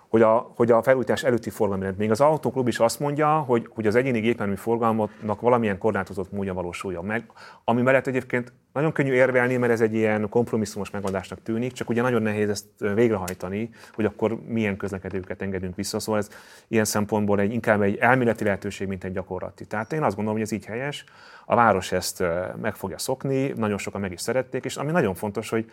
Speaker 2: hogy a, hogy a felújítás előtti forgalomrend. Még az autóklub is azt mondja, hogy, hogy az egyéni gépjármű forgalmatnak valamilyen korlátozott módja valósulja meg, ami mellett egyébként nagyon könnyű érvelni, mert ez egy ilyen kompromisszumos megoldásnak tűnik, csak ugye nagyon nehéz ezt végrehajtani, hogy akkor milyen közlekedőket engedünk vissza. Szóval ez ilyen szempontból egy, inkább egy elméleti lehetőség, mint egy gyakorlati. Tehát én azt gondolom, hogy ez így helyes. A város ezt meg fogja szokni, nagyon sokan meg is szerették, és ami nagyon fontos, hogy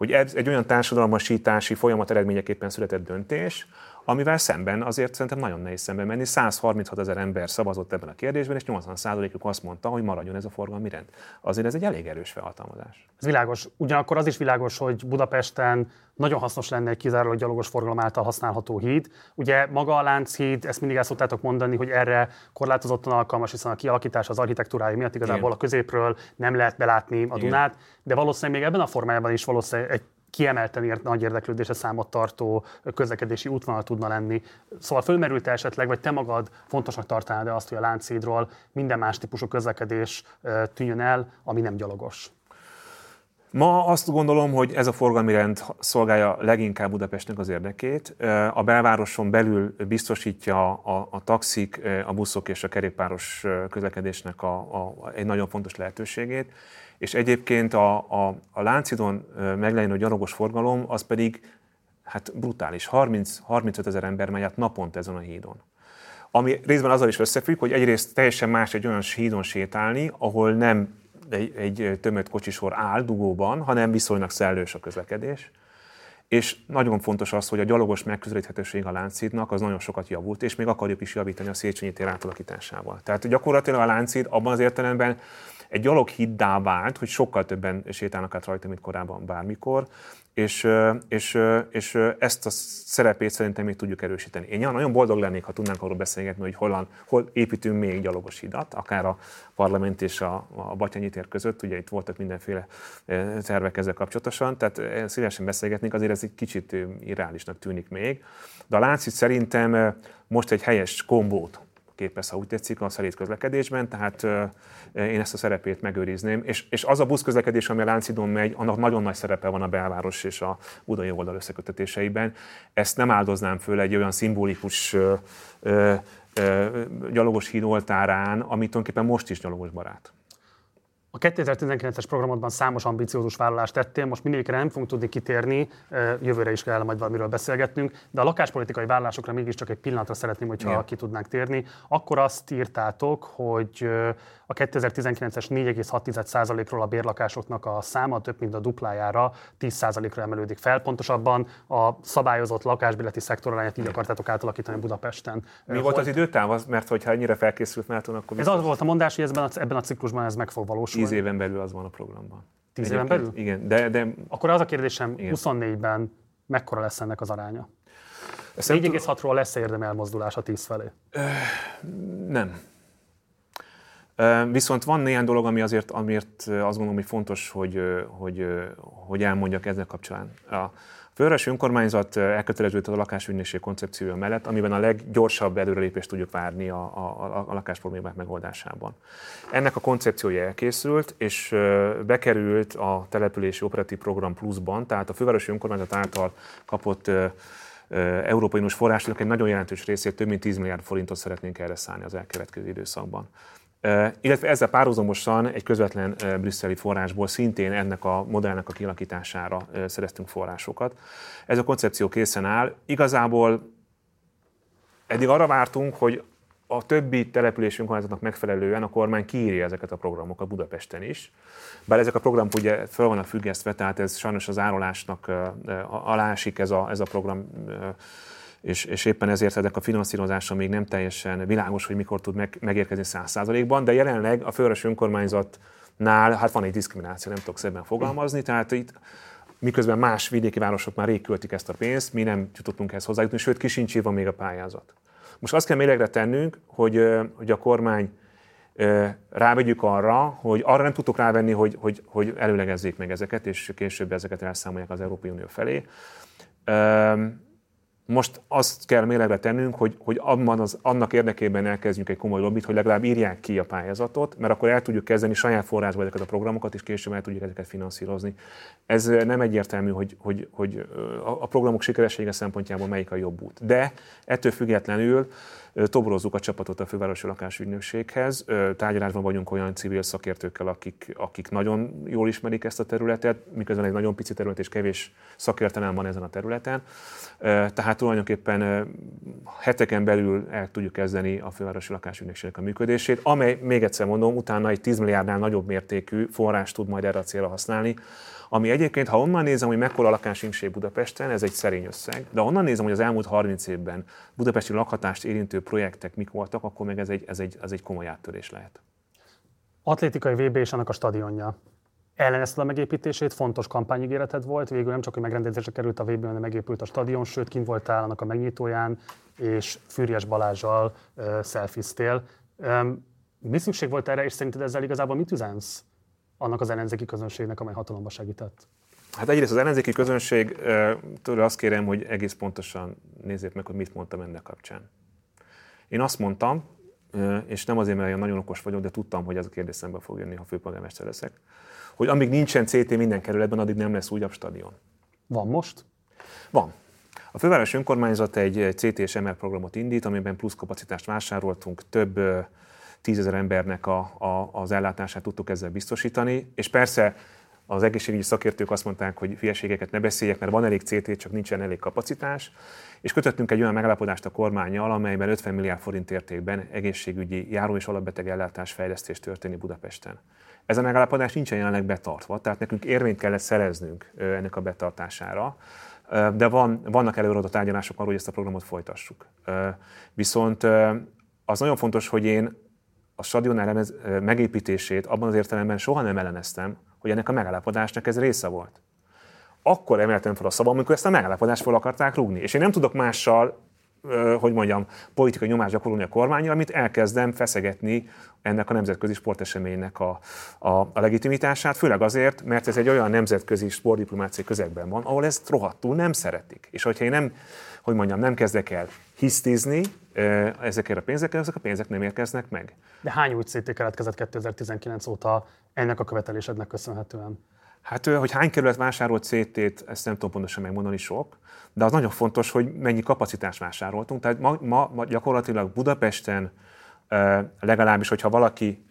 Speaker 2: hogy ez egy olyan társadalmasítási folyamat eredményeképpen született döntés, amivel szemben azért szerintem nagyon nehéz szemben menni. 136 ezer ember szavazott ebben a kérdésben, és 80%-uk azt mondta, hogy maradjon ez a forgalmi rend. Azért ez egy elég erős felhatalmazás.
Speaker 1: Ez világos. Ugyanakkor az is világos, hogy Budapesten nagyon hasznos lenne egy kizárólag gyalogos forgalom által használható híd. Ugye maga a Lánchíd, ezt mindig el szoktátok mondani, hogy erre korlátozottan alkalmas, hiszen a kialakítás az architektúrája miatt igazából Igen. a középről nem lehet belátni a Dunát, Igen. de valószínűleg még ebben a formájában is valószínűleg egy kiemelten ért nagy érdeklődésre számot tartó közlekedési útvonal tudna lenni. Szóval fölmerült -e esetleg, vagy te magad fontosnak tartanád azt, hogy a Lánchídról minden más típusú közlekedés tűnjön el, ami nem gyalogos?
Speaker 2: Ma azt gondolom, hogy ez a forgalmi rend szolgálja leginkább Budapestnek az érdekét. A belvároson belül biztosítja a, a taxik, a buszok és a kerékpáros közlekedésnek a, a, egy nagyon fontos lehetőségét. És egyébként a, a, a Láncidon megjelenő gyalogos forgalom az pedig hát brutális. 30-35 ezer ember megy át naponta ezen a hídon. Ami részben azzal is összefügg, hogy egyrészt teljesen más egy olyan hídon sétálni, ahol nem egy, egy tömött kocsisor áll dugóban, hanem viszonylag szellős a közlekedés. És nagyon fontos az, hogy a gyalogos megközelíthetőség a Lánchídnak az nagyon sokat javult, és még akarjuk is javítani a Széchenyi tér átalakításával. Tehát gyakorlatilag a Lánchíd abban az értelemben egy gyaloghiddá vált, hogy sokkal többen sétálnak át rajta, mint korábban bármikor, és, és, és ezt a szerepét szerintem még tudjuk erősíteni. Én nagyon boldog lennék, ha tudnánk arról beszélgetni, hogy hol, hol építünk még gyalogos hidat, akár a parlament és a, a Batyányi tér között, ugye itt voltak mindenféle tervek ezzel kapcsolatosan, tehát szívesen beszélgetnénk, azért ez egy kicsit irreálisnak tűnik még, de a Láncid szerintem most egy helyes kombót képez, ha úgy tetszik, a szerét közlekedésben, tehát én ezt a szerepét megőrizném. És, és az a buszközlekedés, ami a Láncidon megy, annak nagyon nagy szerepe van a belváros és a budai oldal összekötetéseiben. Ezt nem áldoznám föl egy olyan szimbolikus gyalogos híd oltárán, ami tulajdonképpen most is gyalogos barát.
Speaker 1: A 2019-es programodban számos ambiciózus vállalást tettél, most mindegyikre nem fogunk tudni kitérni, jövőre is kell majd valamiről beszélgetnünk, de a lakáspolitikai vállalásokra mégiscsak egy pillanatra szeretném, hogyha ja. ki tudnánk térni. Akkor azt írtátok, hogy a 2019-es 4,6%-ról a bérlakásoknak a száma több mint a duplájára 10%-ra emelődik fel. Pontosabban a szabályozott lakásbéleti szektorarányát így akartátok átalakítani Budapesten.
Speaker 2: Mi volt az időtáv? Mert hogyha ennyire felkészült Márton, akkor...
Speaker 1: Ez az volt a mondás, hogy ebben a, ebben a ciklusban ez meg fog valósulni.
Speaker 2: Tíz éven belül az van a programban.
Speaker 1: Tíz éven belül?
Speaker 2: Igen, de... de...
Speaker 1: Akkor az a kérdésem, igen. 24-ben mekkora lesz ennek az aránya? 4,6-ról lesz érdemi elmozdulás a 10 felé?
Speaker 2: Nem. Viszont van néhány dolog, ami azért, amiért azt gondolom, hogy fontos, hogy, hogy, hogy elmondjak ezzel kapcsolatban. A fővárosi önkormányzat elköteleződött a lakásügynökség koncepciója mellett, amiben a leggyorsabb előrelépést tudjuk várni a, a, a lakásproblémák megoldásában. Ennek a koncepciója elkészült, és bekerült a települési operatív program pluszban, tehát a fővárosi önkormányzat által kapott Európai Uniós forrásnak egy nagyon jelentős részét, több mint 10 milliárd forintot szeretnénk erre szállni az elkövetkező időszakban illetve ezzel párhuzamosan egy közvetlen brüsszeli forrásból szintén ennek a modellnek a kialakítására szereztünk forrásokat. Ez a koncepció készen áll. Igazából eddig arra vártunk, hogy a többi települési önkormányzatnak megfelelően a kormány kiírja ezeket a programokat Budapesten is. Bár ezek a programok ugye fel vannak függesztve, tehát ez sajnos az árulásnak alásik ez a, ez a program és, és éppen ezért ezek a finanszírozása még nem teljesen világos, hogy mikor tud meg, megérkezni 100%-ban, de jelenleg a fővárosi önkormányzatnál hát van egy diszkrimináció, nem tudok szebben fogalmazni, tehát itt miközben más vidéki városok már rég költik ezt a pénzt, mi nem jutottunk ehhez hozzájutni, sőt kisincs írva még a pályázat. Most azt kell mélegre tennünk, hogy, hogy a kormány rávegyük arra, hogy arra nem tudtuk rávenni, hogy, hogy, hogy előlegezzék meg ezeket, és később ezeket elszámolják az Európai Unió felé most azt kell mélegre tennünk, hogy, hogy abban az, annak érdekében elkezdjünk egy komoly lobbit, hogy legalább írják ki a pályázatot, mert akkor el tudjuk kezdeni saját forrásba ezeket a programokat, és később el tudjuk ezeket finanszírozni. Ez nem egyértelmű, hogy, hogy, hogy a programok sikeressége szempontjából melyik a jobb út. De ettől függetlenül toborozzuk a csapatot a fővárosi lakásügynökséghez. Tárgyalásban vagyunk olyan civil szakértőkkel, akik, akik nagyon jól ismerik ezt a területet, miközben egy nagyon pici terület és kevés szakértelem van ezen a területen. Tehát tulajdonképpen heteken belül el tudjuk kezdeni a fővárosi lakásügynökségnek a működését, amely, még egyszer mondom, utána egy 10 milliárdnál nagyobb mértékű forrás tud majd erre a célra használni, ami egyébként, ha onnan nézem, hogy mekkora lakásinkség Budapesten, ez egy szerény összeg, de onnan nézem, hogy az elmúlt 30 évben budapesti lakhatást érintő projektek mik voltak, akkor meg ez egy, ez egy, ez egy komoly áttörés lehet.
Speaker 1: Atlétikai VB és annak a stadionja. Ellenezted a megépítését, fontos kampányigéreted volt, végül nem csak, hogy megrendezésre került a VB, hanem megépült a stadion, sőt, kint voltál annak a megnyitóján, és Fűries Balázsjal uh, szelfiztél. Mi szükség volt erre, és szerinted ezzel igazából mit üzensz annak az ellenzéki közönségnek, amely hatalomba segített?
Speaker 2: Hát egyrészt az ellenzéki közönségtől azt kérem, hogy egész pontosan nézzék meg, hogy mit mondtam ennek kapcsán. Én azt mondtam, és nem azért, mert én nagyon okos vagyok, de tudtam, hogy ez a kérdés szembe fog jönni, ha főpolgármester leszek, hogy amíg nincsen CT minden kerületben, addig nem lesz újabb stadion.
Speaker 1: Van most?
Speaker 2: Van. A főváros önkormányzat egy CT és MR programot indít, amiben plusz kapacitást vásároltunk, több tízezer embernek a, a, az ellátását tudtuk ezzel biztosítani, és persze az egészségügyi szakértők azt mondták, hogy hülyeségeket ne beszéljek, mert van elég CT, csak nincsen elég kapacitás, és kötöttünk egy olyan megállapodást a kormányjal, amelyben 50 milliárd forint értékben egészségügyi járó és alapbeteg ellátás fejlesztés történik Budapesten. Ez a megállapodás nincsen jelenleg betartva, tehát nekünk érvényt kellett szereznünk ennek a betartására, de van, vannak előadott tárgyalások arról, hogy ezt a programot folytassuk. Viszont az nagyon fontos, hogy én a stadion megépítését abban az értelemben soha nem elleneztem, hogy ennek a megállapodásnak ez része volt. Akkor emeltem fel a szavam, amikor ezt a megállapodást fel akarták rúgni. És én nem tudok mással hogy mondjam, politikai nyomást gyakorolni a kormányra, amit elkezdem feszegetni ennek a nemzetközi sporteseménynek a, a, a legitimitását, főleg azért, mert ez egy olyan nemzetközi sportdiplomáciai közegben van, ahol ezt rohadtul nem szeretik. És hogyha én nem, hogy mondjam, nem kezdek el hisztizni ezekért a pénzekkel, ezek a pénzek nem érkeznek meg.
Speaker 1: De hány új keletkezett 2019 óta ennek a követelésednek köszönhetően?
Speaker 2: Hát, hogy hány kerület vásárolt CT-t, ezt nem tudom pontosan megmondani sok, de az nagyon fontos, hogy mennyi kapacitást vásároltunk. Tehát ma, ma, ma gyakorlatilag Budapesten legalábbis, hogyha valaki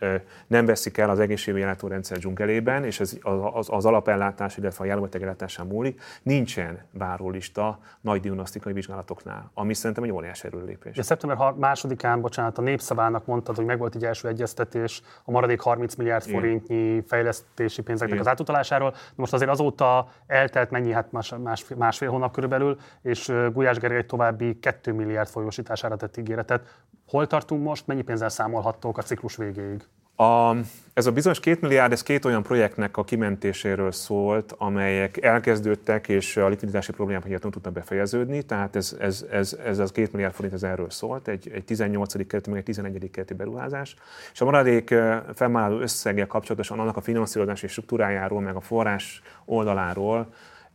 Speaker 2: nem veszik el az egészségügyi rendszer dzsungelében, és ez az, az alapellátás, illetve a járműbetegellátásán múlik, nincsen várólista nagy diagnosztikai vizsgálatoknál, ami szerintem egy óriási erőlépés.
Speaker 1: De szeptember másodikán, bocsánat, a Népszavának mondtad, hogy megvolt egy első egyeztetés a maradék 30 milliárd forintnyi fejlesztési pénzeknek Igen. az átutalásáról. Most azért azóta eltelt mennyi, hát más, más, másfél hónap körülbelül, és Gulyás Gergely további 2 milliárd folyósítására tett ígéretet. Hol tartunk most, mennyi pénzzel számolhattok a ciklus végéig?
Speaker 2: A, ez a bizonyos két milliárd, ez két olyan projektnek a kimentéséről szólt, amelyek elkezdődtek, és a likviditási problémák miatt nem tudtak befejeződni, tehát ez, ez, ez, ez az két milliárd forint ez erről szólt, egy, egy 18. kerületi, meg egy 11. kerületi beruházás. És a maradék fennálló összeggel kapcsolatosan annak a finanszírozási struktúrájáról, meg a forrás oldaláról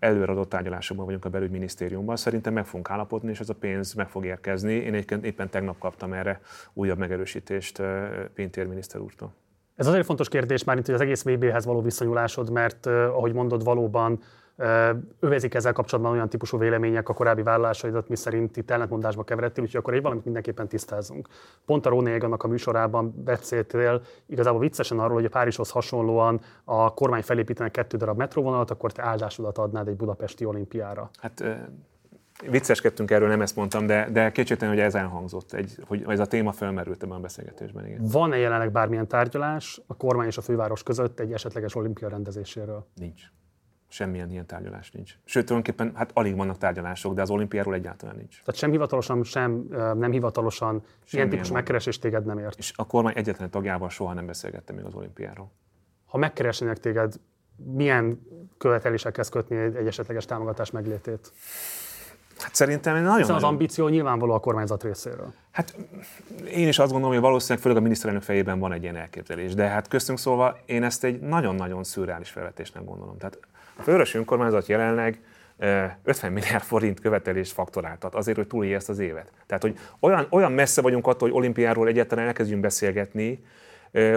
Speaker 2: előreadott tárgyalásokban vagyunk a belügyminisztériumban. Szerintem meg fogunk állapodni, és ez a pénz meg fog érkezni. Én egyébként éppen tegnap kaptam erre újabb megerősítést Pintér miniszter úrtól.
Speaker 1: Ez azért fontos kérdés már, hogy az egész VB-hez való viszonyulásod, mert ahogy mondod, valóban övezik ezzel kapcsolatban olyan típusú vélemények a korábbi vállalásaidat, mi szerint itt ellentmondásba keveredtél, úgyhogy akkor egy valamit mindenképpen tisztázunk. Pont a Róné annak a műsorában beszéltél igazából viccesen arról, hogy a Párizshoz hasonlóan a kormány felépítenek kettő darab metróvonalat, akkor te áldásodat adnád egy budapesti olimpiára.
Speaker 2: Hát vicceskedtünk erről, nem ezt mondtam, de, de kétségtelen, hogy ez elhangzott, egy, hogy ez a téma felmerült ebben a beszélgetésben. Igen.
Speaker 1: Van-e jelenleg bármilyen tárgyalás a kormány és a főváros között egy esetleges olimpia rendezéséről?
Speaker 2: Nincs semmilyen ilyen tárgyalás nincs. Sőt, tulajdonképpen hát alig vannak tárgyalások, de az olimpiáról egyáltalán nincs.
Speaker 1: Tehát sem hivatalosan, sem nem hivatalosan Semmilyen ilyen típusú megkeresés téged nem ért.
Speaker 2: És a kormány egyetlen tagjával soha nem beszélgettem még az olimpiáról.
Speaker 1: Ha megkeresnének téged, milyen követelésekhez kötni egy esetleges támogatás meglétét?
Speaker 2: Hát szerintem nagyon... Hiszen
Speaker 1: az ambíció nyilvánvaló a kormányzat részéről.
Speaker 2: Hát én is azt gondolom, hogy valószínűleg főleg a miniszterelnök fejében van egy ilyen elképzelés, de hát köztünk szólva én ezt egy nagyon-nagyon szürreális felvetésnek gondolom. Tehát a fővárosi önkormányzat jelenleg 50 milliárd forint követelést faktoráltat azért, hogy túlélje ezt az évet. Tehát, hogy olyan, olyan messze vagyunk attól, hogy olimpiáról egyáltalán elkezdjünk beszélgetni,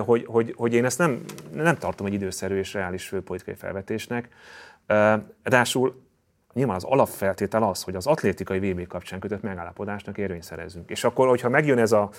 Speaker 2: hogy, hogy, hogy én ezt nem, nem tartom egy időszerű és reális politikai felvetésnek. Ráadásul nyilván az alapfeltétel az, hogy az atlétikai VB kapcsán kötött megállapodásnak érvényt szerezzünk. És akkor, hogyha megjön ez a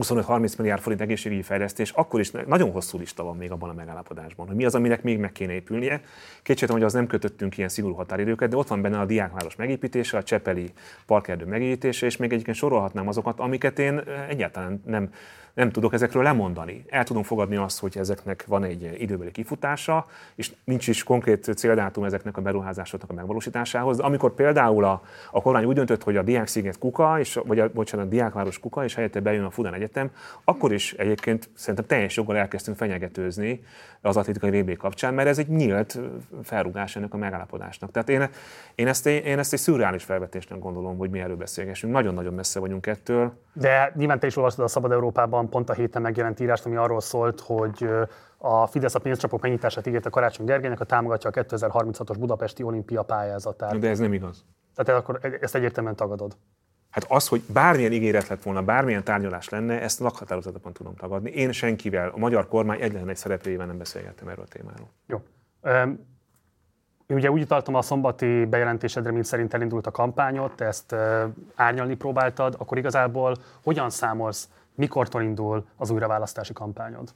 Speaker 2: 25-30 milliárd forint egészségügyi fejlesztés, akkor is nagyon hosszú lista van még abban a megállapodásban, hogy mi az, aminek még meg kéne épülnie. Kétségtelen, hogy az nem kötöttünk ilyen szigorú határidőket, de ott van benne a diákváros megépítése, a Csepeli parkerdő megépítése, és még egyébként sorolhatnám azokat, amiket én egyáltalán nem nem tudok ezekről lemondani. El tudom fogadni azt, hogy ezeknek van egy időbeli kifutása, és nincs is konkrét céldátum ezeknek a beruházásoknak a megvalósításához. De amikor például a, a kormány úgy döntött, hogy a Diáksziget kuka, és, vagy a, bocsánat, a Diákváros kuka, és helyette bejön a Fudan Egyetem, akkor is egyébként szerintem teljes joggal elkezdtünk fenyegetőzni az atlétikai VB kapcsán, mert ez egy nyílt felrugás ennek a megállapodásnak. Tehát én, én, ezt, én ezt egy szürreális felvetésnek gondolom, hogy mi erről beszélgessünk. Nagyon-nagyon messze vagyunk ettől.
Speaker 1: De nyilván te is olvastad a Szabad Európában pont a héten megjelent írást, ami arról szólt, hogy a Fidesz a pénzcsapok megnyitását ígérte Karácsony Gergelynek, a támogatja a 2036-os budapesti olimpia pályázatát.
Speaker 2: De ez nem igaz.
Speaker 1: Tehát akkor ezt egyértelműen tagadod.
Speaker 2: Hát az, hogy bármilyen ígéret lett volna, bármilyen tárgyalás lenne, ezt lakhatározatban tudom tagadni. Én senkivel, a magyar kormány egyetlen egy szereplőjével nem beszélgettem erről a témáról.
Speaker 1: Jó. Én ugye úgy utaltam a szombati bejelentésedre, mint szerint elindult a kampányot, te ezt árnyalni próbáltad, akkor igazából hogyan számolsz, mikortól indul az újraválasztási kampányod?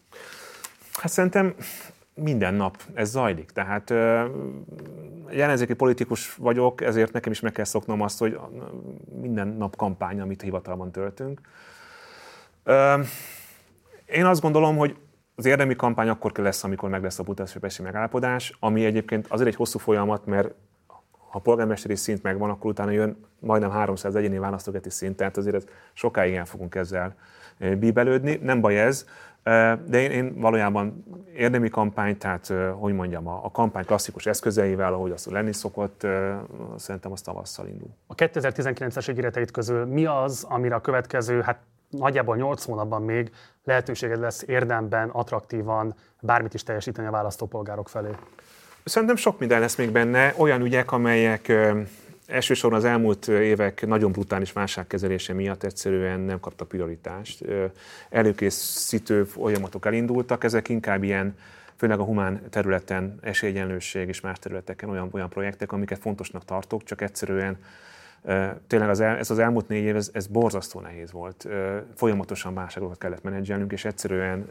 Speaker 2: Hát szerintem minden nap ez zajlik. Tehát ellenzéki politikus vagyok, ezért nekem is meg kell szoknom azt, hogy minden nap kampány, amit hivatalban töltünk. Én azt gondolom, hogy az érdemi kampány akkor lesz, amikor meg lesz a budapesti megállapodás, ami egyébként azért egy hosszú folyamat, mert ha a polgármesteri szint megvan, akkor utána jön majdnem 300 egyéni választógeti szint, tehát azért ez sokáig el fogunk ezzel bíbelődni. Nem baj ez, de én, én valójában érdemi kampány, tehát hogy mondjam, a, a kampány klasszikus eszközeivel, ahogy azt lenni szokott, szerintem az tavasszal indul.
Speaker 1: A 2019-es ígéreteit közül mi az, amire a következő, hát nagyjából 8 hónapban még lehetőséged lesz érdemben, attraktívan bármit is teljesíteni a választópolgárok felé?
Speaker 2: Szerintem sok minden lesz még benne, olyan ügyek, amelyek elsősorban az elmúlt évek nagyon brutális válságkezelése miatt egyszerűen nem kapta prioritást. Előkészítő folyamatok elindultak, ezek inkább ilyen főleg a humán területen, esélyegyenlőség és más területeken olyan, olyan projektek, amiket fontosnak tartok, csak egyszerűen tényleg az el, ez az elmúlt négy év, ez, ez borzasztó nehéz volt. Folyamatosan válságokat kellett menedzselnünk, és egyszerűen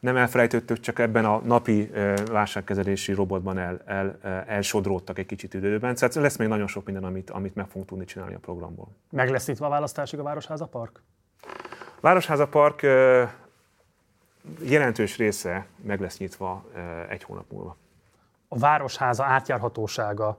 Speaker 2: nem elfelejtettük, csak ebben a napi válságkezelési robotban el, el, elsodródtak egy kicsit időben. Tehát lesz még nagyon sok minden, amit, amit meg fogunk tudni csinálni a programból.
Speaker 1: Meg lesz nyitva a választásig a Városháza Park?
Speaker 2: Városháza Park jelentős része meg lesz nyitva egy hónap múlva.
Speaker 1: A Városháza átjárhatósága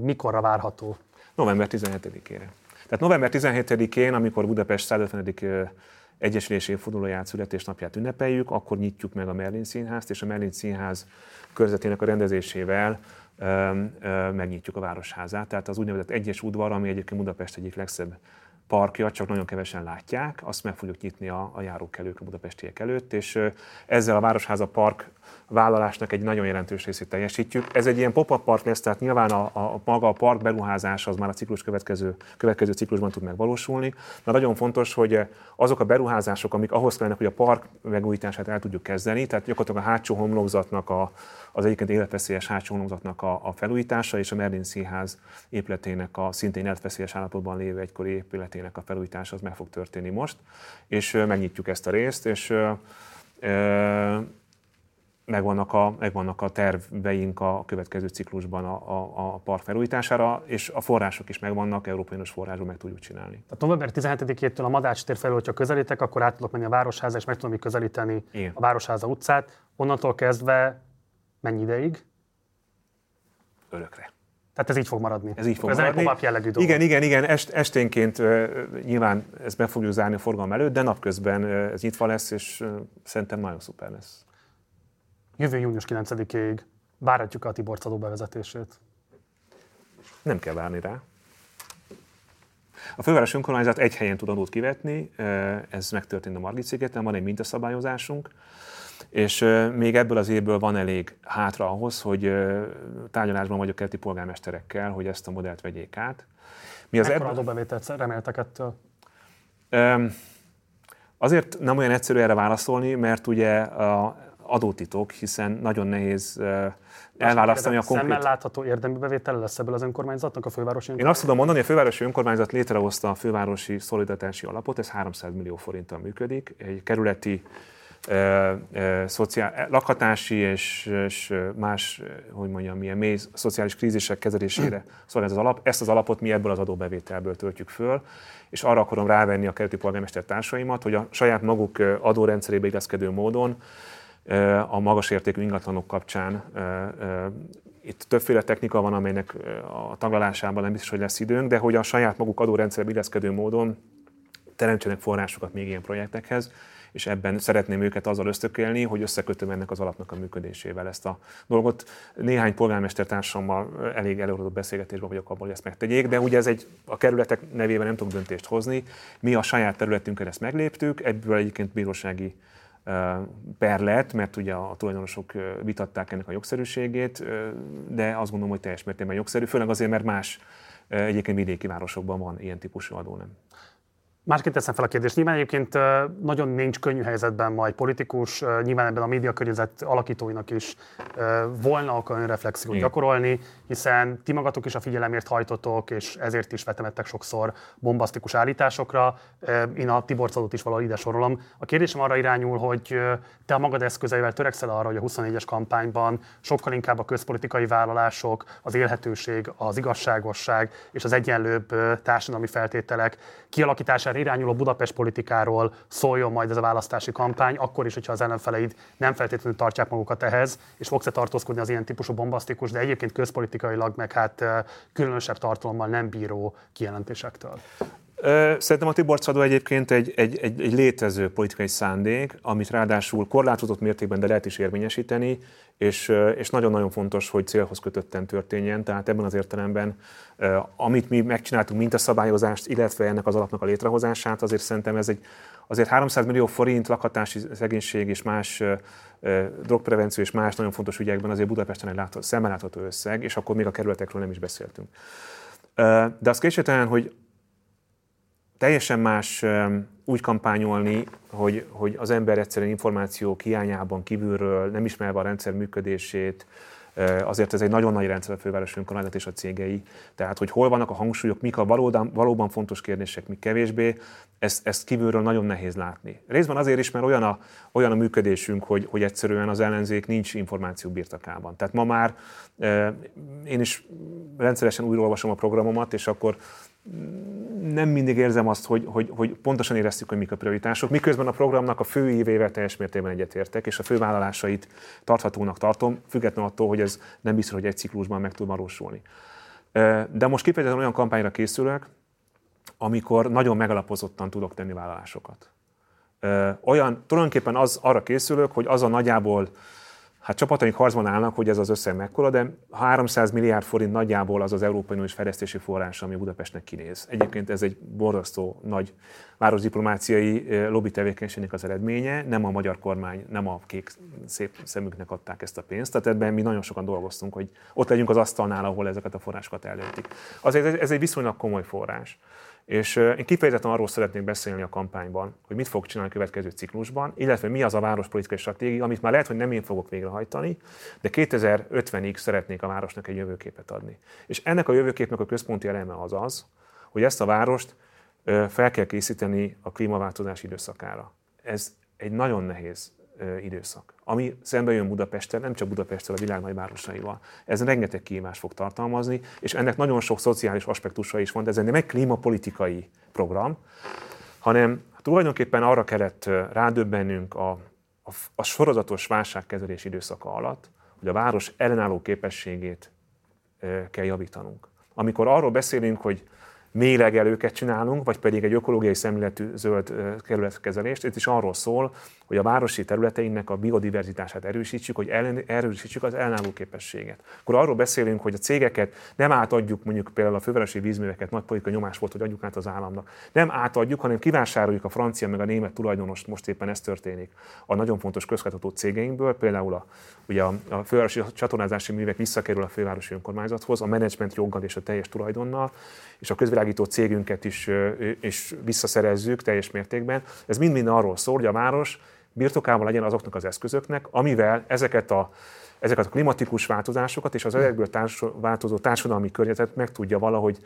Speaker 1: mikorra várható?
Speaker 2: November 17-ére. Tehát november 17-én, amikor Budapest 150 egyesülés évfordulóját, születésnapját ünnepeljük, akkor nyitjuk meg a Merlin Színházt, és a Merlin Színház körzetének a rendezésével ö, ö, megnyitjuk a Városházát. Tehát az úgynevezett egyes udvar, ami egyébként Budapest egyik legszebb parkja, csak nagyon kevesen látják, azt meg fogjuk nyitni a, a járókelők a budapestiek előtt, és ezzel a Városháza Park vállalásnak egy nagyon jelentős részét teljesítjük. Ez egy ilyen pop-up park lesz, tehát nyilván a, a, maga a park beruházás az már a ciklus következő, következő ciklusban tud megvalósulni. De nagyon fontos, hogy azok a beruházások, amik ahhoz kellenek, hogy a park megújítását el tudjuk kezdeni, tehát gyakorlatilag a hátsó homlokzatnak, a, az egyébként életveszélyes hátsó homlokzatnak a, a felújítása és a Merlin Színház épületének a szintén életveszélyes állapotban lévő egykori épületének a felújítása az meg fog történni most, és megnyitjuk ezt a részt, és megvannak a, megvannak a terveink a következő ciklusban a, a, a park felújítására, és a források is megvannak, Európai Uniós forrásból meg tudjuk csinálni.
Speaker 1: Tehát november 17-től a Madács tér felől, hogyha közelítek, akkor át tudok menni a Városháza, és meg tudom közelíteni Igen. a Városháza utcát. Onnantól kezdve mennyi ideig?
Speaker 2: Örökre.
Speaker 1: Tehát ez így fog maradni.
Speaker 2: Ez így fog
Speaker 1: ez
Speaker 2: maradni.
Speaker 1: egy jellegű dolog.
Speaker 2: Igen, igen, igen. Est, esténként uh, nyilván ezt be fogjuk zárni a forgalom előtt, de napközben uh, ez nyitva lesz, és uh, szerintem nagyon szuper lesz
Speaker 1: jövő június 9-ig várhatjuk a Tibor adó bevezetését?
Speaker 2: Nem kell várni rá. A főváros önkormányzat egy helyen tud adót kivetni, ez megtörtént a Margit szigeten, van egy mintaszabályozásunk, és még ebből az évből van elég hátra ahhoz, hogy tárgyalásban vagyok kerti polgármesterekkel, hogy ezt a modellt vegyék át.
Speaker 1: Mi az ebből... adóbevételt reméltek ettől?
Speaker 2: Azért nem olyan egyszerű erre válaszolni, mert ugye a, adótitok, hiszen nagyon nehéz elválasztani a konkrét...
Speaker 1: Szemmel látható érdemi bevétel lesz ebből az önkormányzatnak, a fővárosi
Speaker 2: Én azt tudom mondani, a fővárosi önkormányzat létrehozta a fővárosi szolidaritási alapot, ez 300 millió forinttal működik, egy kerületi ö, ö, szociál, lakhatási és, és más, hogy mondjam, milyen mély szociális krízisek kezelésére szolgál ez az alap. Ezt az alapot mi ebből az adóbevételből töltjük föl, és arra akarom rávenni a kerületi polgármester társaimat, hogy a saját maguk adórendszerébe illeszkedő módon a magas értékű ingatlanok kapcsán. Itt többféle technika van, amelynek a taglalásában nem biztos, hogy lesz időnk, de hogy a saját maguk adórendszerbe illeszkedő módon teremtsenek forrásokat még ilyen projektekhez, és ebben szeretném őket azzal ösztökélni, hogy összekötöm ennek az alapnak a működésével ezt a dolgot. Néhány polgármester társammal elég előadott beszélgetésben vagyok abban, hogy ezt megtegyék, de ugye ez egy, a kerületek nevében nem tudok döntést hozni. Mi a saját területünkön ezt megléptük, ebből egyébként bírósági per lett, mert ugye a tulajdonosok vitatták ennek a jogszerűségét, de azt gondolom, hogy teljes mértékben jogszerű, főleg azért, mert más egyébként vidéki városokban van ilyen típusú adó, nem.
Speaker 1: Másként teszem fel a kérdést. Nyilván egyébként nagyon nincs könnyű helyzetben majd politikus, nyilván ebben a média környezet alakítóinak is volna oka önreflexiót Igen. gyakorolni, hiszen ti magatok is a figyelemért hajtotok, és ezért is vetemettek sokszor bombasztikus állításokra. Én a Tibor Cadot is valahol ide sorolom. A kérdésem arra irányul, hogy te a magad eszközeivel törekszel arra, hogy a 24-es kampányban sokkal inkább a közpolitikai vállalások, az élhetőség, az igazságosság és az egyenlőbb társadalmi feltételek kialakítására erre irányuló Budapest politikáról szóljon majd ez a választási kampány, akkor is, hogyha az ellenfeleid nem feltétlenül tartják magukat ehhez, és fogsz-e tartózkodni az ilyen típusú bombasztikus, de egyébként közpolitikailag meg hát különösebb tartalommal nem bíró kijelentésektől?
Speaker 2: Szerintem a Tibor Czadó egyébként egy, egy, egy, egy létező politikai szándék, amit ráadásul korlátozott mértékben, de lehet is érvényesíteni, és, és nagyon-nagyon fontos, hogy célhoz kötötten történjen. Tehát ebben az értelemben, amit mi megcsináltunk, mint a szabályozást, illetve ennek az alapnak a létrehozását, azért szerintem ez egy azért 300 millió forint lakhatási szegénység és más drogprevenció és más nagyon fontos ügyekben azért Budapesten egy látható, szemmel összeg, és akkor még a kerületekről nem is beszéltünk. De az kétségtelen, hogy teljesen más úgy kampányolni, hogy, hogy az ember egyszerűen információ hiányában kívülről, nem ismerve a rendszer működését, azért ez egy nagyon nagy rendszer a főváros önkormányzat és a cégei. Tehát, hogy hol vannak a hangsúlyok, mik a valóban, valóban fontos kérdések, mik kevésbé, ezt, ezt kívülről nagyon nehéz látni. Részben azért is, mert olyan a, olyan a működésünk, hogy, hogy egyszerűen az ellenzék nincs információ birtokában. Tehát ma már én is rendszeresen újraolvasom a programomat, és akkor nem mindig érzem azt, hogy, hogy, hogy pontosan éreztük, hogy mik a prioritások, miközben a programnak a fő évével teljes mértékben egyetértek, és a fővállalásait tarthatónak tartom, függetlenül attól, hogy ez nem biztos, hogy egy ciklusban meg tud valósulni. De most kifejezetten olyan kampányra készülök, amikor nagyon megalapozottan tudok tenni vállalásokat. Olyan, tulajdonképpen az, arra készülök, hogy az a nagyjából Hát csapataink harcban állnak, hogy ez az összeg mekkora, de 300 milliárd forint nagyjából az az Európai Uniós fejlesztési forrás, ami Budapestnek kinéz. Egyébként ez egy borzasztó nagy városdiplomáciai lobby tevékenységnek az eredménye, nem a magyar kormány, nem a kék szép szemüknek adták ezt a pénzt, tehát ebben mi nagyon sokan dolgoztunk, hogy ott legyünk az asztalnál, ahol ezeket a forrásokat eldöntik. Azért ez egy viszonylag komoly forrás. És én kifejezetten arról szeretnék beszélni a kampányban, hogy mit fog csinálni a következő ciklusban, illetve mi az a várospolitikai stratégia, amit már lehet, hogy nem én fogok végrehajtani, de 2050-ig szeretnék a városnak egy jövőképet adni. És ennek a jövőképnek a központi eleme az az, hogy ezt a várost fel kell készíteni a klímaváltozás időszakára. Ez egy nagyon nehéz időszak, ami szembe jön Budapesten, nem csak Budapesten, a világ nagyvárosaival. Ez rengeteg kihívást fog tartalmazni, és ennek nagyon sok szociális aspektusa is van, ez nem egy klímapolitikai program, hanem tulajdonképpen arra kellett rádöbbennünk a, a, a sorozatos válságkezelés időszaka alatt, hogy a város ellenálló képességét kell javítanunk. Amikor arról beszélünk, hogy mélegelőket csinálunk, vagy pedig egy ökológiai szemléletű zöld kerületkezelést. Itt is arról szól, hogy a városi területeinknek a biodiverzitását erősítsük, hogy ellen, erősítsük az ellenálló képességet. Akkor arról beszélünk, hogy a cégeket nem átadjuk, mondjuk például a fővárosi vízműveket, nagy politikai nyomás volt, hogy adjuk át az államnak. Nem átadjuk, hanem kivásároljuk a francia meg a német tulajdonost, most éppen ez történik. A nagyon fontos közgazdató cégeinkből, például a, ugye a, a fővárosi csatornázási művek visszakerül a fővárosi önkormányzathoz, a menedzsment joggal és a teljes tulajdonnal, és a közvilágító cégünket is, is visszaszerezzük teljes mértékben. Ez mind-mind arról szól, hogy a város birtokában legyen azoknak az eszközöknek, amivel ezeket a, ezeket a klimatikus változásokat és az ezekből társ, változó társadalmi környezetet meg tudja valahogy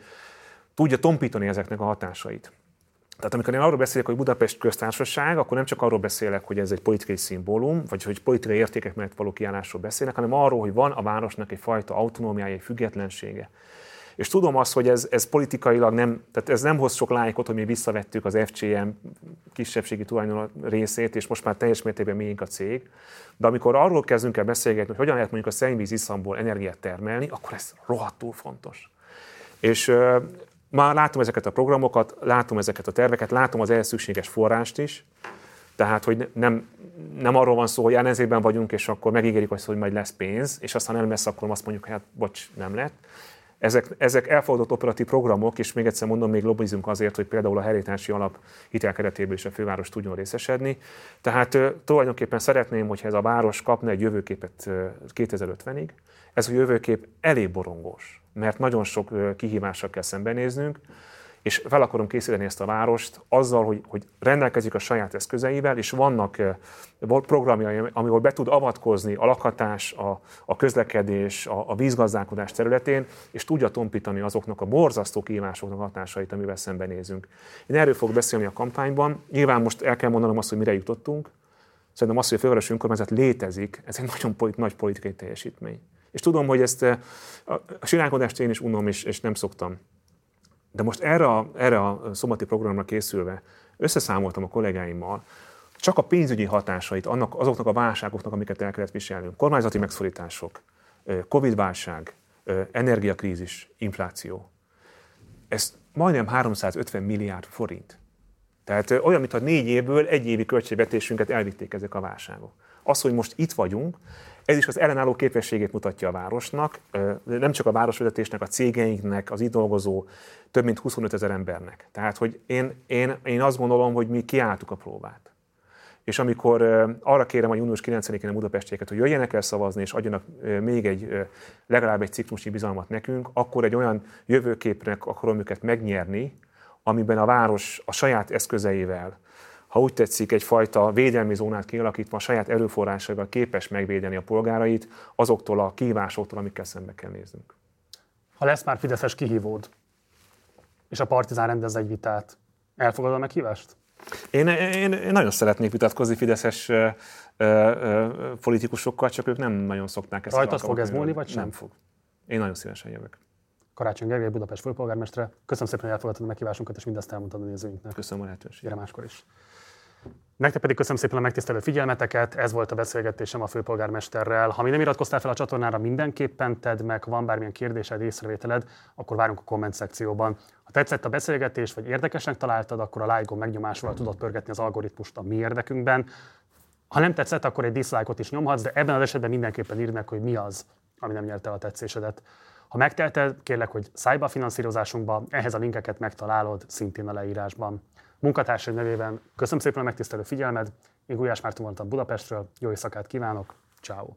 Speaker 2: tudja tompítani ezeknek a hatásait. Tehát amikor én arról beszélek, hogy Budapest köztársaság, akkor nem csak arról beszélek, hogy ez egy politikai szimbólum, vagy hogy politikai értékek mellett való kiállásról beszélek, hanem arról, hogy van a városnak egyfajta autonómiája, egy függetlensége. És tudom azt, hogy ez, ez politikailag nem, tehát ez nem hoz sok lájkot, hogy mi visszavettük az FCM kisebbségi tulajdon részét, és most már teljes mértékben miénk a cég. De amikor arról kezdünk el beszélgetni, hogy hogyan lehet mondjuk a szennyvíz iszamból energiát termelni, akkor ez rohadtul fontos. És uh, már látom ezeket a programokat, látom ezeket a terveket, látom az ehhez forrást is, tehát, hogy nem, nem arról van szó, hogy ellenzékben vagyunk, és akkor megígérjük azt, hogy majd lesz pénz, és aztán nem lesz, akkor azt mondjuk, hát bocs, nem lett, ezek, ezek elfogadott operatív programok, és még egyszer mondom, még lobbizunk azért, hogy például a helyreállítási alap hitelkeretéből is a főváros tudjon részesedni. Tehát tulajdonképpen szeretném, hogyha ez a város kapna egy jövőképet 2050-ig. Ez a jövőkép elég borongós, mert nagyon sok kihívással kell szembenéznünk és fel akarom készíteni ezt a várost azzal, hogy, hogy rendelkezik a saját eszközeivel, és vannak eh, programjai, amiből be tud avatkozni a lakhatás, a, a közlekedés, a, a vízgazdálkodás területén, és tudja tompítani azoknak a borzasztó kívásoknak hatásait, amivel szembenézünk. Én erről fogok beszélni a kampányban. Nyilván most el kell mondanom azt, hogy mire jutottunk. Szerintem az, hogy a fővárosi önkormányzat létezik, ez egy nagyon nagy politikai teljesítmény. És tudom, hogy ezt eh, a, a siránkodást én is unom, és, és nem szoktam de most erre a, erre a szombati programra készülve összeszámoltam a kollégáimmal, csak a pénzügyi hatásait annak, azoknak a válságoknak, amiket el kellett viselnünk, kormányzati megszorítások, Covid-válság, energiakrízis, infláció. Ezt majdnem 350 milliárd forint. Tehát olyan, mintha négy évből egy évi költségvetésünket elvitték ezek a válságok. Az, hogy most itt vagyunk, ez is az ellenálló képességét mutatja a városnak, nem csak a városvezetésnek, a cégeinknek, az itt dolgozó több mint 25 ezer embernek. Tehát, hogy én, én, én azt gondolom, hogy mi kiálltuk a próbát. És amikor arra kérem a június 9-én a budapestieket, hogy jöjjenek el szavazni, és adjanak még egy, legalább egy ciklusnyi bizalmat nekünk, akkor egy olyan jövőképnek akarom őket megnyerni, amiben a város a saját eszközeivel, ha úgy tetszik, egyfajta védelmi zónát kialakítva a saját erőforrásaival képes megvédeni a polgárait azoktól a kívásoktól, amikkel szembe kell néznünk.
Speaker 1: Ha lesz már Fideszes kihívód, és a Partizán rendez egy vitát, elfogadod a meghívást?
Speaker 2: Én, én, én nagyon szeretnék vitatkozni Fideszes ö, ö, politikusokkal, csak ők nem nagyon szokták ezt.
Speaker 1: Rajtad fog ez múlni, vagy sem?
Speaker 2: Nem fog. Én nagyon szívesen jövök.
Speaker 1: Karácsony Gergely, Budapest főpolgármestere. Köszönöm szépen, hogy elfogadtad a meghívásunkat, és mindezt elmondtad a nézőinknek.
Speaker 2: Köszönöm a lehetőséget.
Speaker 1: Gyere máskor is. Nektek pedig köszönöm szépen a megtisztelő figyelmeteket, ez volt a beszélgetésem a főpolgármesterrel. Ha még nem iratkoztál fel a csatornára, mindenképpen tedd meg, van bármilyen kérdésed, észrevételed, akkor várunk a komment szekcióban. Ha tetszett a beszélgetés, vagy érdekesnek találtad, akkor a like megnyomásával tudod pörgetni az algoritmust a mi érdekünkben. Ha nem tetszett, akkor egy dislike-ot is nyomhatsz, de ebben az esetben mindenképpen írd meg, hogy mi az, ami nem nyerte a tetszésedet. Ha megtelted, kérlek, hogy szállj be finanszírozásunkba, ehhez a linkeket megtalálod szintén a leírásban. Munkatársai nevében köszönöm szépen a megtisztelő figyelmed, én Gulyás Márton voltam Budapestről, jó éjszakát kívánok, ciao.